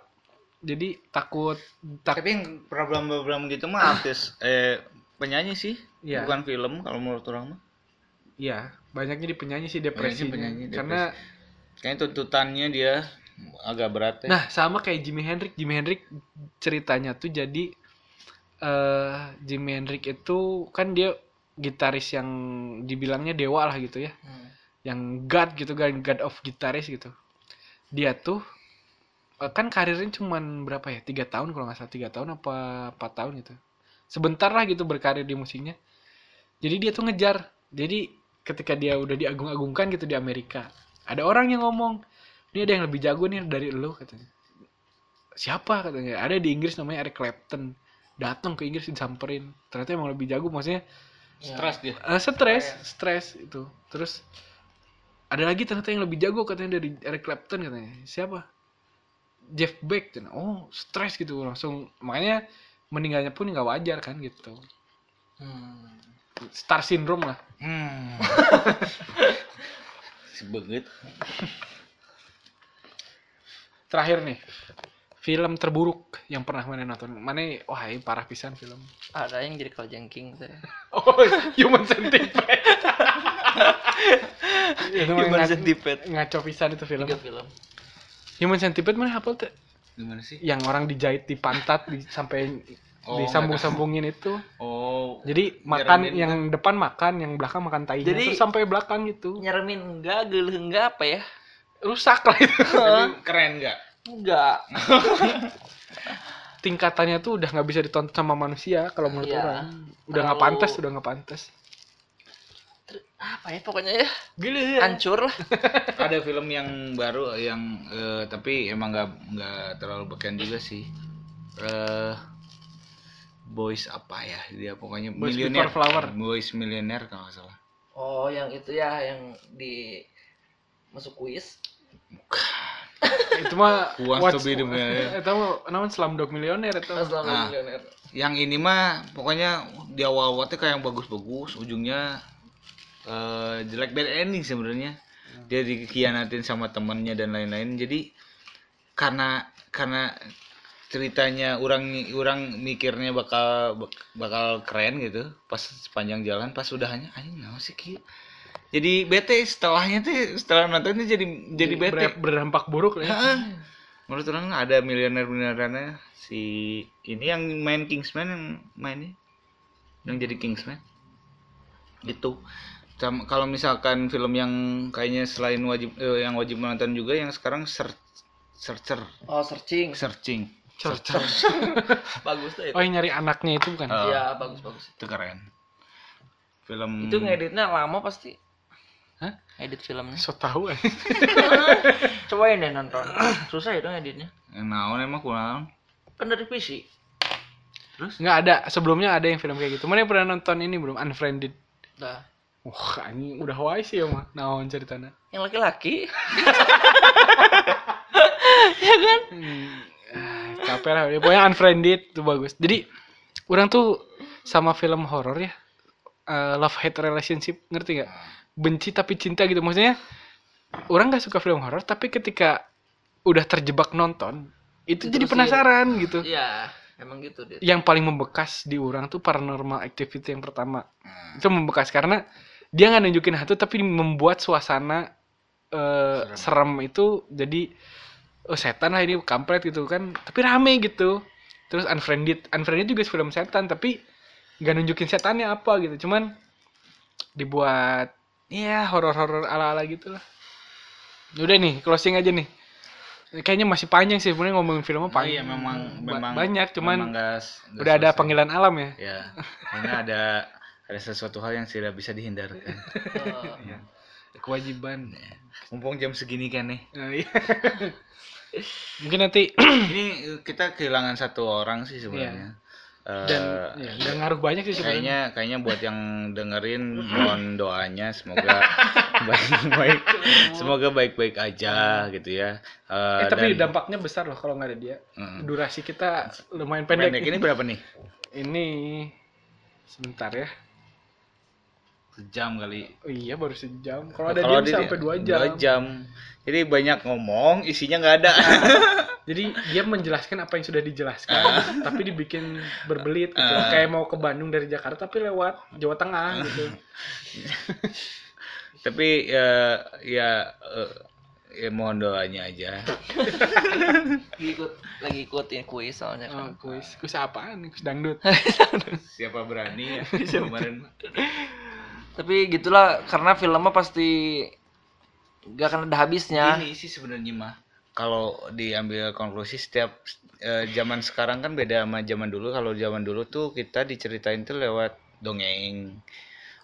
Jadi takut tak Tapi yang problem-problem gitu mah artis eh penyanyi sih, Iya. bukan film kalau menurut orang mah. Iya, banyaknya di penyanyi sih depresi. penyanyi Karena Kayaknya tuntutannya dia agak berat ya. Nah, sama kayak Jimi Hendrix. Jimi Hendrix ceritanya tuh jadi eh Jimi Hendrix itu kan dia gitaris yang dibilangnya dewa lah gitu ya. Hmm. Yang god gitu kan, god of gitaris gitu. Dia tuh kan karirnya cuman berapa ya? Tiga tahun kalau nggak salah tiga tahun apa empat tahun gitu. Sebentar lah gitu berkarir di musiknya. Jadi dia tuh ngejar. Jadi ketika dia udah diagung-agungkan gitu di Amerika, ada orang yang ngomong, ini ada yang lebih jago nih dari lu katanya. Siapa katanya? Ada di Inggris namanya Eric Clapton. Datang ke Inggris disamperin. Ternyata emang lebih jago maksudnya Stres dia. eh, stres, stres itu. Terus ada lagi ternyata yang lebih jago katanya dari Eric Clapton katanya. Siapa? Jeff Beck. Oh, stres gitu langsung. Makanya meninggalnya pun nggak wajar kan gitu. Hmm. Star syndrome lah. Hmm. si banget. Terakhir nih, film terburuk yang pernah mana nonton. Mana wah ini parah pisan film. Ada yang jadi kalajengking saya. Oh, Human Centipede. itu Human Centipede. Ngaco pisan itu film. Tiga film. Human Centipede mana hafal tuh? Gimana sih? Yang orang dijahit di pantat di, sampai Oh, disambung-sambungin itu. Oh. Jadi makan yang depan makan, yang belakang makan tainya Jadi- terus sampai belakang gitu. Nyeremin enggak, geleh enggak apa ya? Rusak lah itu. Keren nggak? Enggak. Tingkatannya tuh udah nggak bisa ditonton sama manusia kalau menurut Iya. orang. Udah nggak pantas, udah nggak pantas. Apa ya pokoknya ya? Gila. Hancur lah. Ada film yang baru yang eh, tapi emang nggak nggak terlalu beken juga sih. Eh Boys apa ya dia pokoknya Boys milioner Before Flower. Boys milioner kalau nggak salah Oh, yang itu ya yang di masuk kuis. itu mah wants to be the millionaire? itu mah namanya Slumdog Millionaire itu. Aslam Nah. milioner. yang ini mah pokoknya di awal awalnya kayak yang bagus-bagus ujungnya eh jelek bad ending sebenarnya. Dia dikhianatin sama temennya dan lain-lain. Jadi karena karena ceritanya orang orang mikirnya bakal bakal keren gitu pas sepanjang jalan pas udahnya anjing naon sih kieu jadi bete setelahnya tuh setelah nontonnya jadi jadi bete. ber- berdampak buruk ya. Menurut orang ada miliuner miliunernya si ini yang main Kingsman yang mainnya? Yang jadi Kingsman? Itu Kalau misalkan film yang kayaknya selain wajib eh, yang wajib menonton juga yang sekarang search searcher Oh, searching. searching cer. Bagus tuh itu. Oh, yang nyari anaknya itu bukan? Oh. Iya, bagus bagus. itu keren film Itu ngeditnya lama pasti. Hah? Edit filmnya. So tahu eh. Cobain deh nonton. Susah itu ngeditnya. yang naon emang kurang Kan dari PC. Nggak ada, sebelumnya ada yang film kayak gitu. Mana yang pernah nonton ini belum? Unfriended. Nah, Wah, anjing udah wise ya mah. Naon ceritanya? yang laki-laki. Hmm, ah, capek lah. Ya, pokoknya Unfriended itu bagus. Jadi orang tuh sama film horor ya, eh, love hate relationship, ngerti gak? Benci tapi cinta gitu. Maksudnya orang nggak suka film horor, tapi ketika udah terjebak nonton, itu jadi Diterusin. penasaran gitu. Iya, emang gitu dia. Yang paling membekas di orang tuh paranormal activity yang pertama. Hmm. Itu membekas karena dia nggak nunjukin hantu tapi membuat suasana eh, serem. itu jadi oh setan lah ini kampret gitu kan. Tapi rame gitu. Terus unfriended unfriended juga film setan tapi nggak nunjukin setannya apa gitu. Cuman dibuat ya horor-horor ala-ala gitu lah udah nih closing aja nih. Kayaknya masih panjang sih sebenarnya ngomongin filmnya Oh panjang. iya memang Ba- memang banyak cuman memang gas, gas udah ada selesai. panggilan alam ya. Ya kayaknya ada ada sesuatu hal yang tidak bisa dihindarkan. Oh. Ya. kewajiban mumpung jam segini kan nih. Nah, iya. mungkin nanti ini kita kehilangan satu orang sih sebenarnya. Eh, dan ya, nggak ngaruh banyak sih sebenarnya. kayaknya kayaknya buat yang dengerin mohon doanya semoga baik-baik semoga baik-baik aja gitu ya. Eh, eh, tapi dan- dampaknya besar loh kalau nggak ada dia. Mm. durasi kita lumayan pendek, pendek. Ini berapa nih? Ini sebentar ya sejam kali. Oh, iya baru sejam. Kalau ada dia sampai dua jam. dua jam. jadi banyak ngomong isinya nggak ada. Jadi dia menjelaskan apa yang sudah dijelaskan Ah. tapi dibikin berbelit gitu. Kayak mau ke Bandung dari Jakarta tapi lewat Jawa Tengah gitu. Tapi ya ya eh, ya mohon doanya aja. Lagi ikut lagi ikutin kuis soalnya Oh, kan. kuis. Kuis apaan? Kuis dangdut. siapa berani ya? Kemarin tapi gitulah karena filmnya pasti gak akan ada habisnya. Ini sih sebenarnya mah kalau diambil konklusi setiap eh, zaman sekarang kan beda sama zaman dulu. Kalau zaman dulu tuh kita diceritain tuh lewat dongeng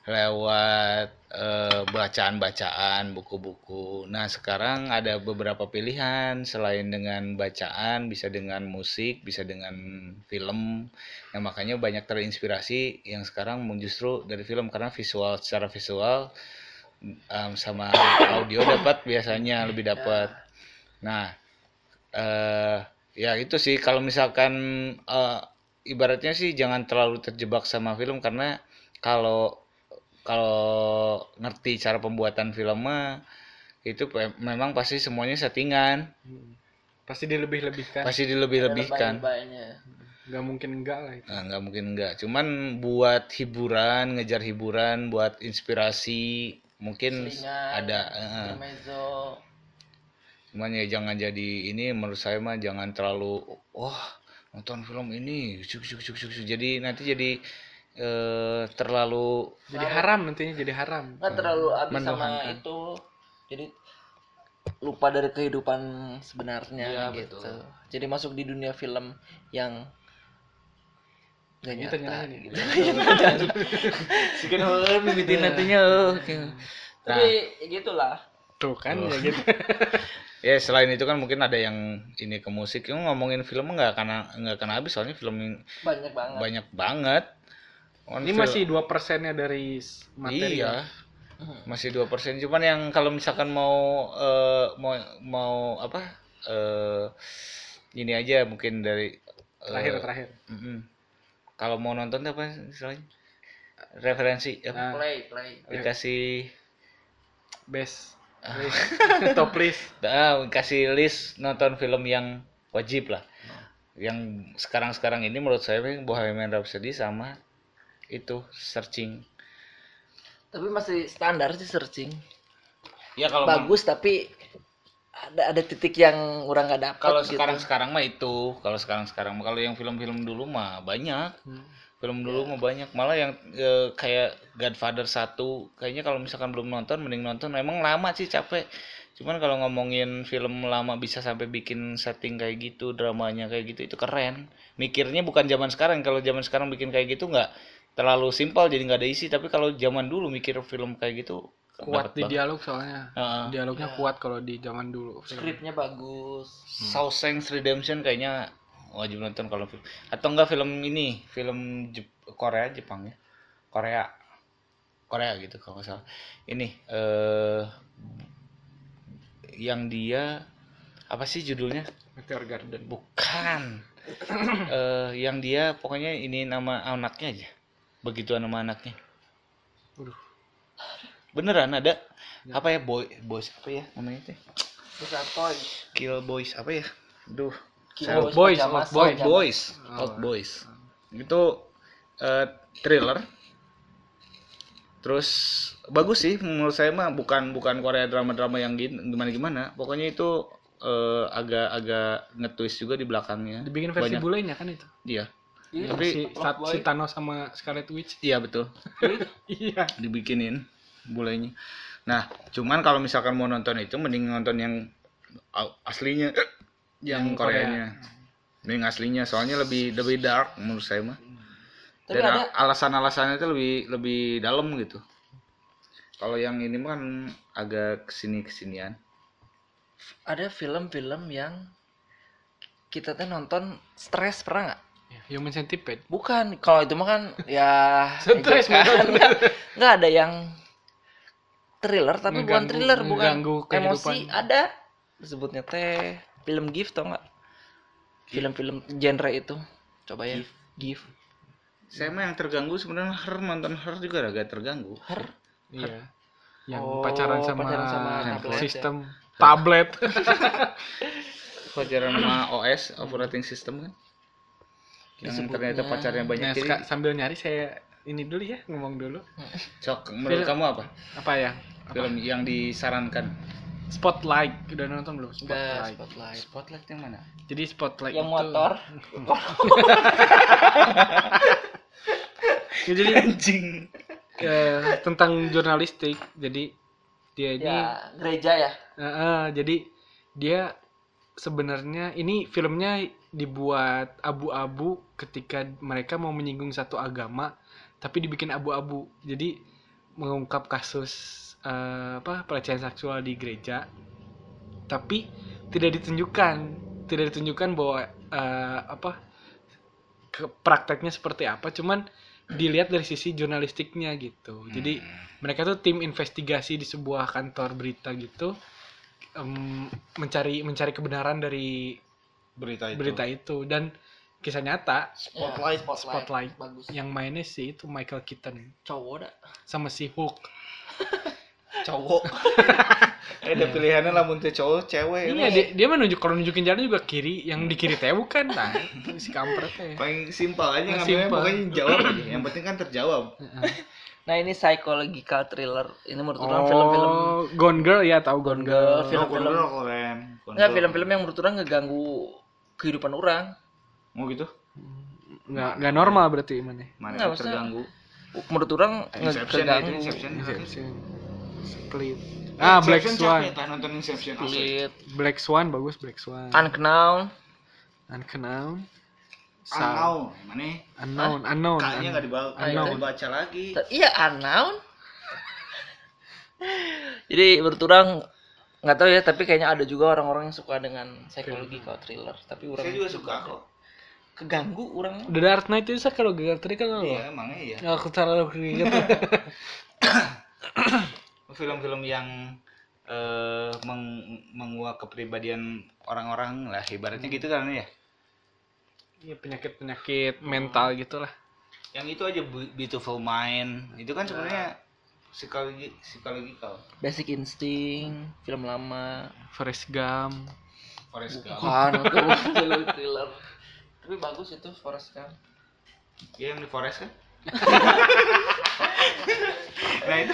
lewat eh, bacaan-bacaan buku-buku nah sekarang ada beberapa pilihan selain dengan bacaan bisa dengan musik bisa dengan film nah makanya banyak terinspirasi yang sekarang justru dari film karena visual secara visual em, sama audio dapat biasanya lebih dapat. Nah, eh ya itu sih kalau misalkan eh, ibaratnya sih jangan terlalu terjebak sama film karena kalau kalau ngerti cara pembuatan film mah itu memang pasti semuanya settingan, Hmm. Pasti dilebih-lebihkan. pasti dilebih-lebihkan. Nggak mungkin enggak lah itu. Nah, nggak mungkin enggak. Cuman buat hiburan, ngejar hiburan, buat inspirasi, mungkin Selingan, ada intermezzo. cuman ya jangan jadi ini menurut saya mah jangan terlalu wah nonton film ini cuk, cuk, cuk, cuk, cuk. jadi nanti jadi eh, terlalu Jadi haram nantinya jadi haram. nggak terlalu habis sama itu jadi lupa dari kehidupan sebenarnya Iya, gitu betul. jadi masuk di dunia film yang gak Gitu nyata nih. gitu. Orang mimitin nantinya oh, oke. tapi ya gitulah Tuh kan Oh. ya gitu. ya selain itu kan mungkin ada yang ini ke musik yang ngomongin film nggak karena nggak akan habis soalnya film yang banyak banget banyak banget Ini masih dua persennya dari materi. iya ya. masih dua persen cuman yang kalau misalkan mau eh, mau mau apa eh ini aja mungkin dari eh, Terakhir terakhir. Mm-mm. Kalau mau nonton tuh apa istilahnya? Referensi apa? Nah, play play Dikasih best. Top list. ah, kasih list nonton film yang wajib lah. Yang sekarang-sekarang ini menurut saya Bohemian Rhapsody sama itu searching. tapi masih standar sih searching Ya kalau bagus tapi ada ada titik yang orang nggak dapat kalau gitu. sekarang-sekarang mah itu, kalau sekarang-sekarang kalau yang film-film dulu mah banyak. Hmm. Film dulu mah banyak, malah yang eh, kayak Godfather 1 kayaknya kalau misalkan belum nonton mending nonton. Emang lama sih capek. Cuman kalau ngomongin film lama bisa sampai bikin setting kayak gitu, dramanya kayak gitu itu keren. Mikirnya bukan zaman sekarang. Kalau zaman sekarang bikin kayak gitu nggak terlalu simpel jadi nggak ada isi, tapi kalau zaman dulu mikir film kayak gitu Kuat di banget. dialog soalnya. Heeh. Dialognya Iya. kuat kalau di zaman dulu. skripnya bagus Shawshank Redemption kayaknya wajib nonton kalau film atau enggak film ini film Jep- Korea Jepang ya Korea Korea gitu kalau nggak salah ini eh yang dia apa sih judulnya Meteor Garden. bukan eh yang dia pokoknya ini nama anaknya aja begitu nama anaknya Waduh. beneran ada apa ya boy boys apa ya namanya teh bisa toy kill boys apa ya duh Kill Old Boys, Old Boys. sama- Boys, Oh. Old Boys. Itu eh, thriller. Terus bagus sih menurut saya mah bukan bukan Korea drama-drama yang gimana gimana. Pokoknya itu eh, agak-agak nge-twist juga di belakangnya. Dibikin versi Banyak. bulenya kan itu. Iya. Iya, Tapi- Boy. si Thanos sama Scarlet Witch. Iya betul. iya. Dibikinin bulenya. Nah, cuman kalau misalkan mau nonton itu mending nonton yang aslinya yang Yang Korea. Koreanya. Mending aslinya soalnya lebih lebih dark menurut saya mah. tapi dan ada alasan-alasannya itu lebih lebih dalam gitu kalau yang ini mah kan agak ke sini kesinian ada film-film yang kita tuh nonton stres pernah nggak Human Centipede. bukan kalau itu mah kan ya Stres, ejekan. nggak nggak ada yang thriller tapi bukan thriller bukan emosi. Ada disebutnya teh film gift tau nggak? Film-film genre itu. Coba ya. Gift. Saya mah yang terganggu sebenarnya her nonton her juga agak terganggu. Her? Iya. Yang Oh, pacaran sama, pacaran sama tablet sistem tablet. pacaran sama OS operating system kan yang ternyata pacarnya banyak Nah, jadi seka- sambil nyari saya ini dulu ya ngomong dulu. sok menurut Film- kamu apa Apa ya? Apa? film yang disarankan Spotlight udah nonton belum Spotlight spotlight Spotlight yang mana? jadi Spotlight yang itu- motor Ya, jadi Anjing. eh, tentang jurnalistik jadi dia ini ya gereja ya Eh, eh, jadi dia sebenarnya ini filmnya dibuat abu-abu ketika mereka mau menyinggung satu agama tapi dibikin abu-abu. Jadi mengungkap kasus eh, apa pelecehan seksual di gereja tapi tidak ditunjukkan. Tidak ditunjukkan bahwa eh, apa ke prakteknya seperti apa cuman dilihat dari sisi jurnalistiknya gitu. Jadi mereka tuh tim investigasi di sebuah kantor berita gitu em, mencari mencari kebenaran dari berita itu. berita itu dan kisah nyata spotlight Ya, Spotlight. bagus yang mainnya sih itu Michael Keaton cowok dah sama si Hulk cowok. eh ada pilihannya lah muntah cowok cewek. iya dia, dia mah nunjuk kalau nunjukin jalan juga kiri yang di kiri teh bukan nah itu si kampretnya Paling simpel aja Yang ngambilnya simpel. pokoknya jawab aja. Yang penting kan terjawab. nah ini psychological thriller ini menurut orang film-film oh Gone Girl ya tahu Gone Girl Girl. Film-film. Oh, keren. Enggak film-film yang menurut orang ngeganggu kehidupan orang. Mau gitu? nggak nggak normal berarti mana Mana Nggak, terganggu? menurut orang Inception ya, Inception. Inception. Split ah Black Swan. nonton Inception. Split Black Swan bagus Black Swan. Unknown. Unknown. Unknown, mana? Unknown Unknown Kayaknya nggak dibaca, nggak dibaca lagi. Iya unknown. Jadi menurut orang nggak tahu ya tapi kayaknya ada juga orang-orang yang suka dengan psychological thriller. tapi orang Saya juga suka kok. keganggu orang. The Dark Knight itu kalau gagal tadi kan lo Iya, emangnya iya. aku taruh gitu Film-film yang eh meng- menguak kepribadian orang-orang lah ibaratnya gitu kan ya. Iya penyakit penyakit mental gitulah. Yang itu aja Beautiful Mind, itu kan sebenarnya psikologi psikologikal. basic instinct film lama Forrest Gump Forrest Gump. bukan itu film thriller tapi bagus itu Forrest Gump Iya yang di Forest kan? nah itu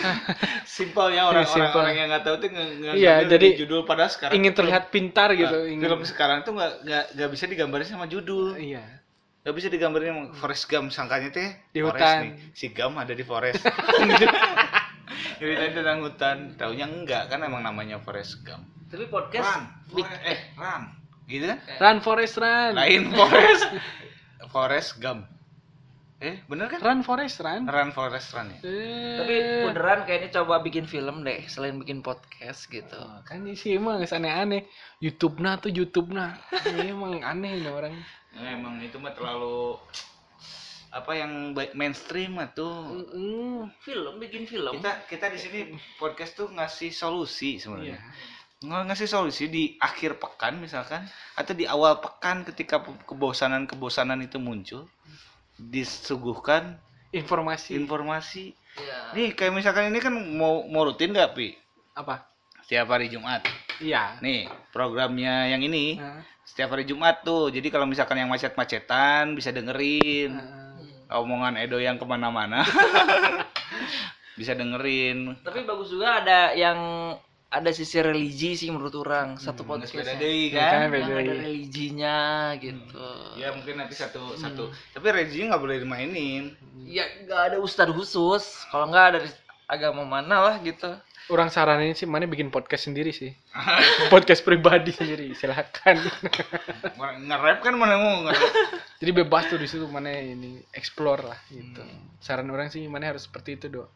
simpelnya orang-orang Simpel. orang yang nggak tahu tuh nge- Iya, ngambil jadi judul pada sekarang ingin terlihat pintar film- gitu nah, ingin film sekarang tuh nggak nggak nggak bisa digambarin sama judul iya nggak bisa digambarin sama Forest Gump sangkanya teh Di forest hutan. nih. si Gump ada di forest ceritain tentang hutan. Taunya enggak kan emang namanya Forest Gump. Tapi podcast run Forest- eh run. Gitu kan? Run Forest Run. Lain Forest Forest Gump. Eh bener kan? Run Forest Run. Run Forest Run ya? Eh, tapi beneran kayaknya coba bikin film deh selain bikin podcast gitu. Kan sih emang aneh-aneh. YouTube nah tuh YouTube nah Ini emang aneh ini orang Nah, emang itu mah terlalu apa yang baik mainstream tuh. Mm, film bikin film. Kita kita di sini podcast tuh ngasih solusi sebenarnya. Nggak ngasih solusi di akhir pekan misalkan atau di awal pekan ketika kebosanan kebosanan itu muncul disuguhkan informasi. informasi. Ya. nih kayak misalkan ini kan mau mau rutin nggak pi? Apa? Setiap hari Jumat. Iya. Nih programnya yang ini. Nah, setiap hari Jumat tuh. Jadi kalau misalkan yang macet-macetan bisa dengerin. Nah. Omongan Edo yang ke mana-mana. Bisa dengerin. Tapi bagus juga ada yang ada sisi religi sih menurut orang satu podcast beda Iya kan, kan beda. ada religinya gitu. Ya mungkin nanti satu Hmm. satu. Tapi Reggie nggak boleh dimainin. Ya nggak ada ustadz khusus. Kalau nggak dari agama mana lah gitu orang saranin sih mana bikin podcast sendiri sih. Podcast pribadi sendiri silahkan Orang nge-rap kan mana mau nge-rap. Jadi bebas tuh di situ mana ini explore lah gitu. Saran orang sih mana harus seperti itu dong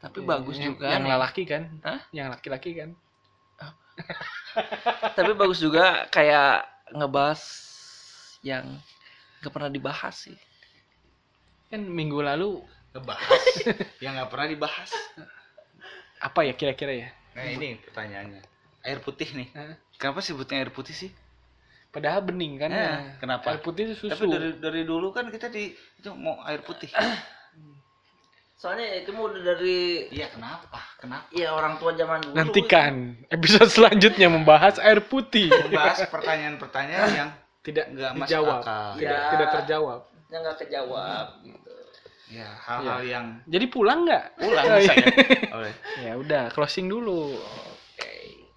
tapi bagus yang, juga yang nih. lelaki kan. Hah? yang laki-laki kan. Tapi bagus juga kayak ngebahas yang gak pernah dibahas sih. Kan minggu lalu ngebahas? Yang nggak pernah dibahas apa ya kira-kira ya? Nah ini pertanyaannya. Air putih nih. Hah? kenapa sebutnya air putih sih? Padahal bening kan Eh, ya. kenapa? air putih itu tapi susu. dari dari dulu kan kita di itu mau air putih. Soalnya itu mau udah dari iya kenapa? Kenapa? Ya orang tua zaman dulu nantikan episode selanjutnya membahas air putih. Membahas pertanyaan-pertanyaan yang tidak Nggak masuk dijawab. akal. tidak Ya. tidak terjawab. Yang nggak kejawab gitu ya hal-hal yang jadi pulang nggak ulang Oh, iya. saya oleh ya udah closing dulu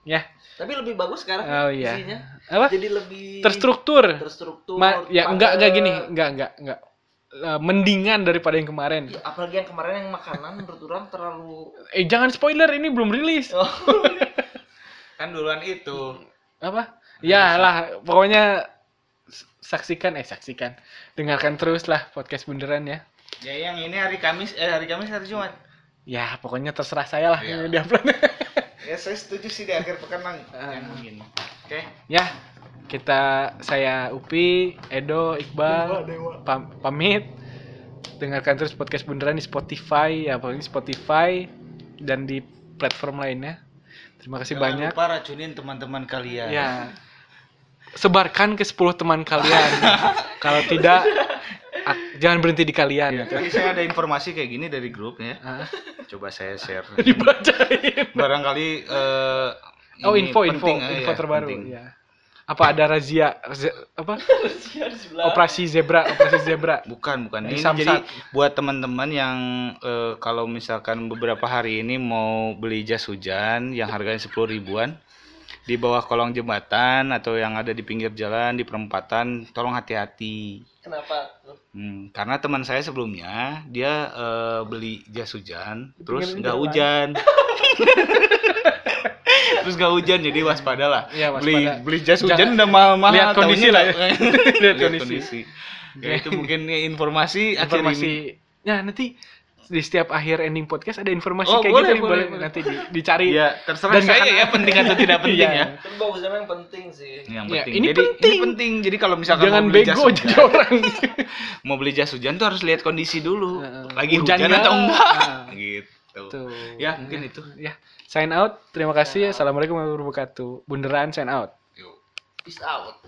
Ya. Tapi lebih bagus sekarang Oh iya. isinya. Apa? Jadi lebih Terstruktur. terstruktur. Ma- ya enggak enggak padat. gini, enggak enggak enggak. Mendingan daripada yang kemarin. Ya, apalagi yang kemarin yang makanan menurut orang terlalu Eh jangan spoiler ini belum rilis. oh, Kan duluan itu. Apa? Ya lah, pokoknya saksikan eh saksikan. Dengarkan terus lah podcast bunderan ya. Ya yang ini hari Kamis eh hari Kamis hari Jumat. Ya, pokoknya terserah saya lah Iya. yang diupload. Ya saya setuju sih di akhir pekan lang. Ah. yang begini. Oke. ya, kita saya Upi, Edo, Iqbal pam- pamit. Dengarkan terus podcast bunderan di Spotify, ya pokoknya di Spotify dan di platform lainnya. Terima kasih Jangan banyak. lupa racunin teman-teman kalian. Ya. Sebarkan ke 10 teman kalian. Kalau tidak ak- jangan berhenti di kalian. Tadi saya ada informasi kayak gini dari grup ya. Ah, Coba saya share. dibacain. Barangkali eh, Oh, info info penting, eh, info ya, terbaru penting. ya. Apa ada razia ze- apa? Operasi zebra, operasi zebra. Bukan, bukan. Ini Samsat. jadi buat teman-teman yang eh, kalau misalkan beberapa hari ini mau beli jas hujan yang harganya 10 ribuan di bawah kolong jembatan atau yang ada di pinggir jalan di perempatan, tolong hati-hati. Kenapa? Hmm, karena teman saya sebelumnya dia eh, beli jas hujan, terus pinggir nggak hujan. terus nggak hujan jadi waspada lah. Iya, waspada. Beli beli jas hujan Jangan- udah mahal-mahal. lihat kondisi lah ya. Lihat lihat kondisi. kondisi. Ya itu mungkin informasi, akhir Informasi. ini. Ya, nanti di setiap akhir ending podcast ada informasi Oh, kayak boleh, gitu nih, boleh, boleh, boleh. nanti di- dicari. Ya, terserah Dan saya ya penting atau tidak penting Iya. ya. Tapi bagusnya yang penting sih. Yang Ya, penting. ini jadi penting. ini penting. Jadi kalau misalkan Jangan mau beli jas bego hujan, jadi orang. mau beli jas hujan tuh harus lihat kondisi dulu. Heeh. Lagi Hujan hujan, atau enggak. Nah. gitu. Tuh. Ya, mungkin itu. Ya. Sign out. Terima kasih. Assalamualaikum warahmatullahi wabarakatuh. Bunderan sign out. Yuk. Peace out.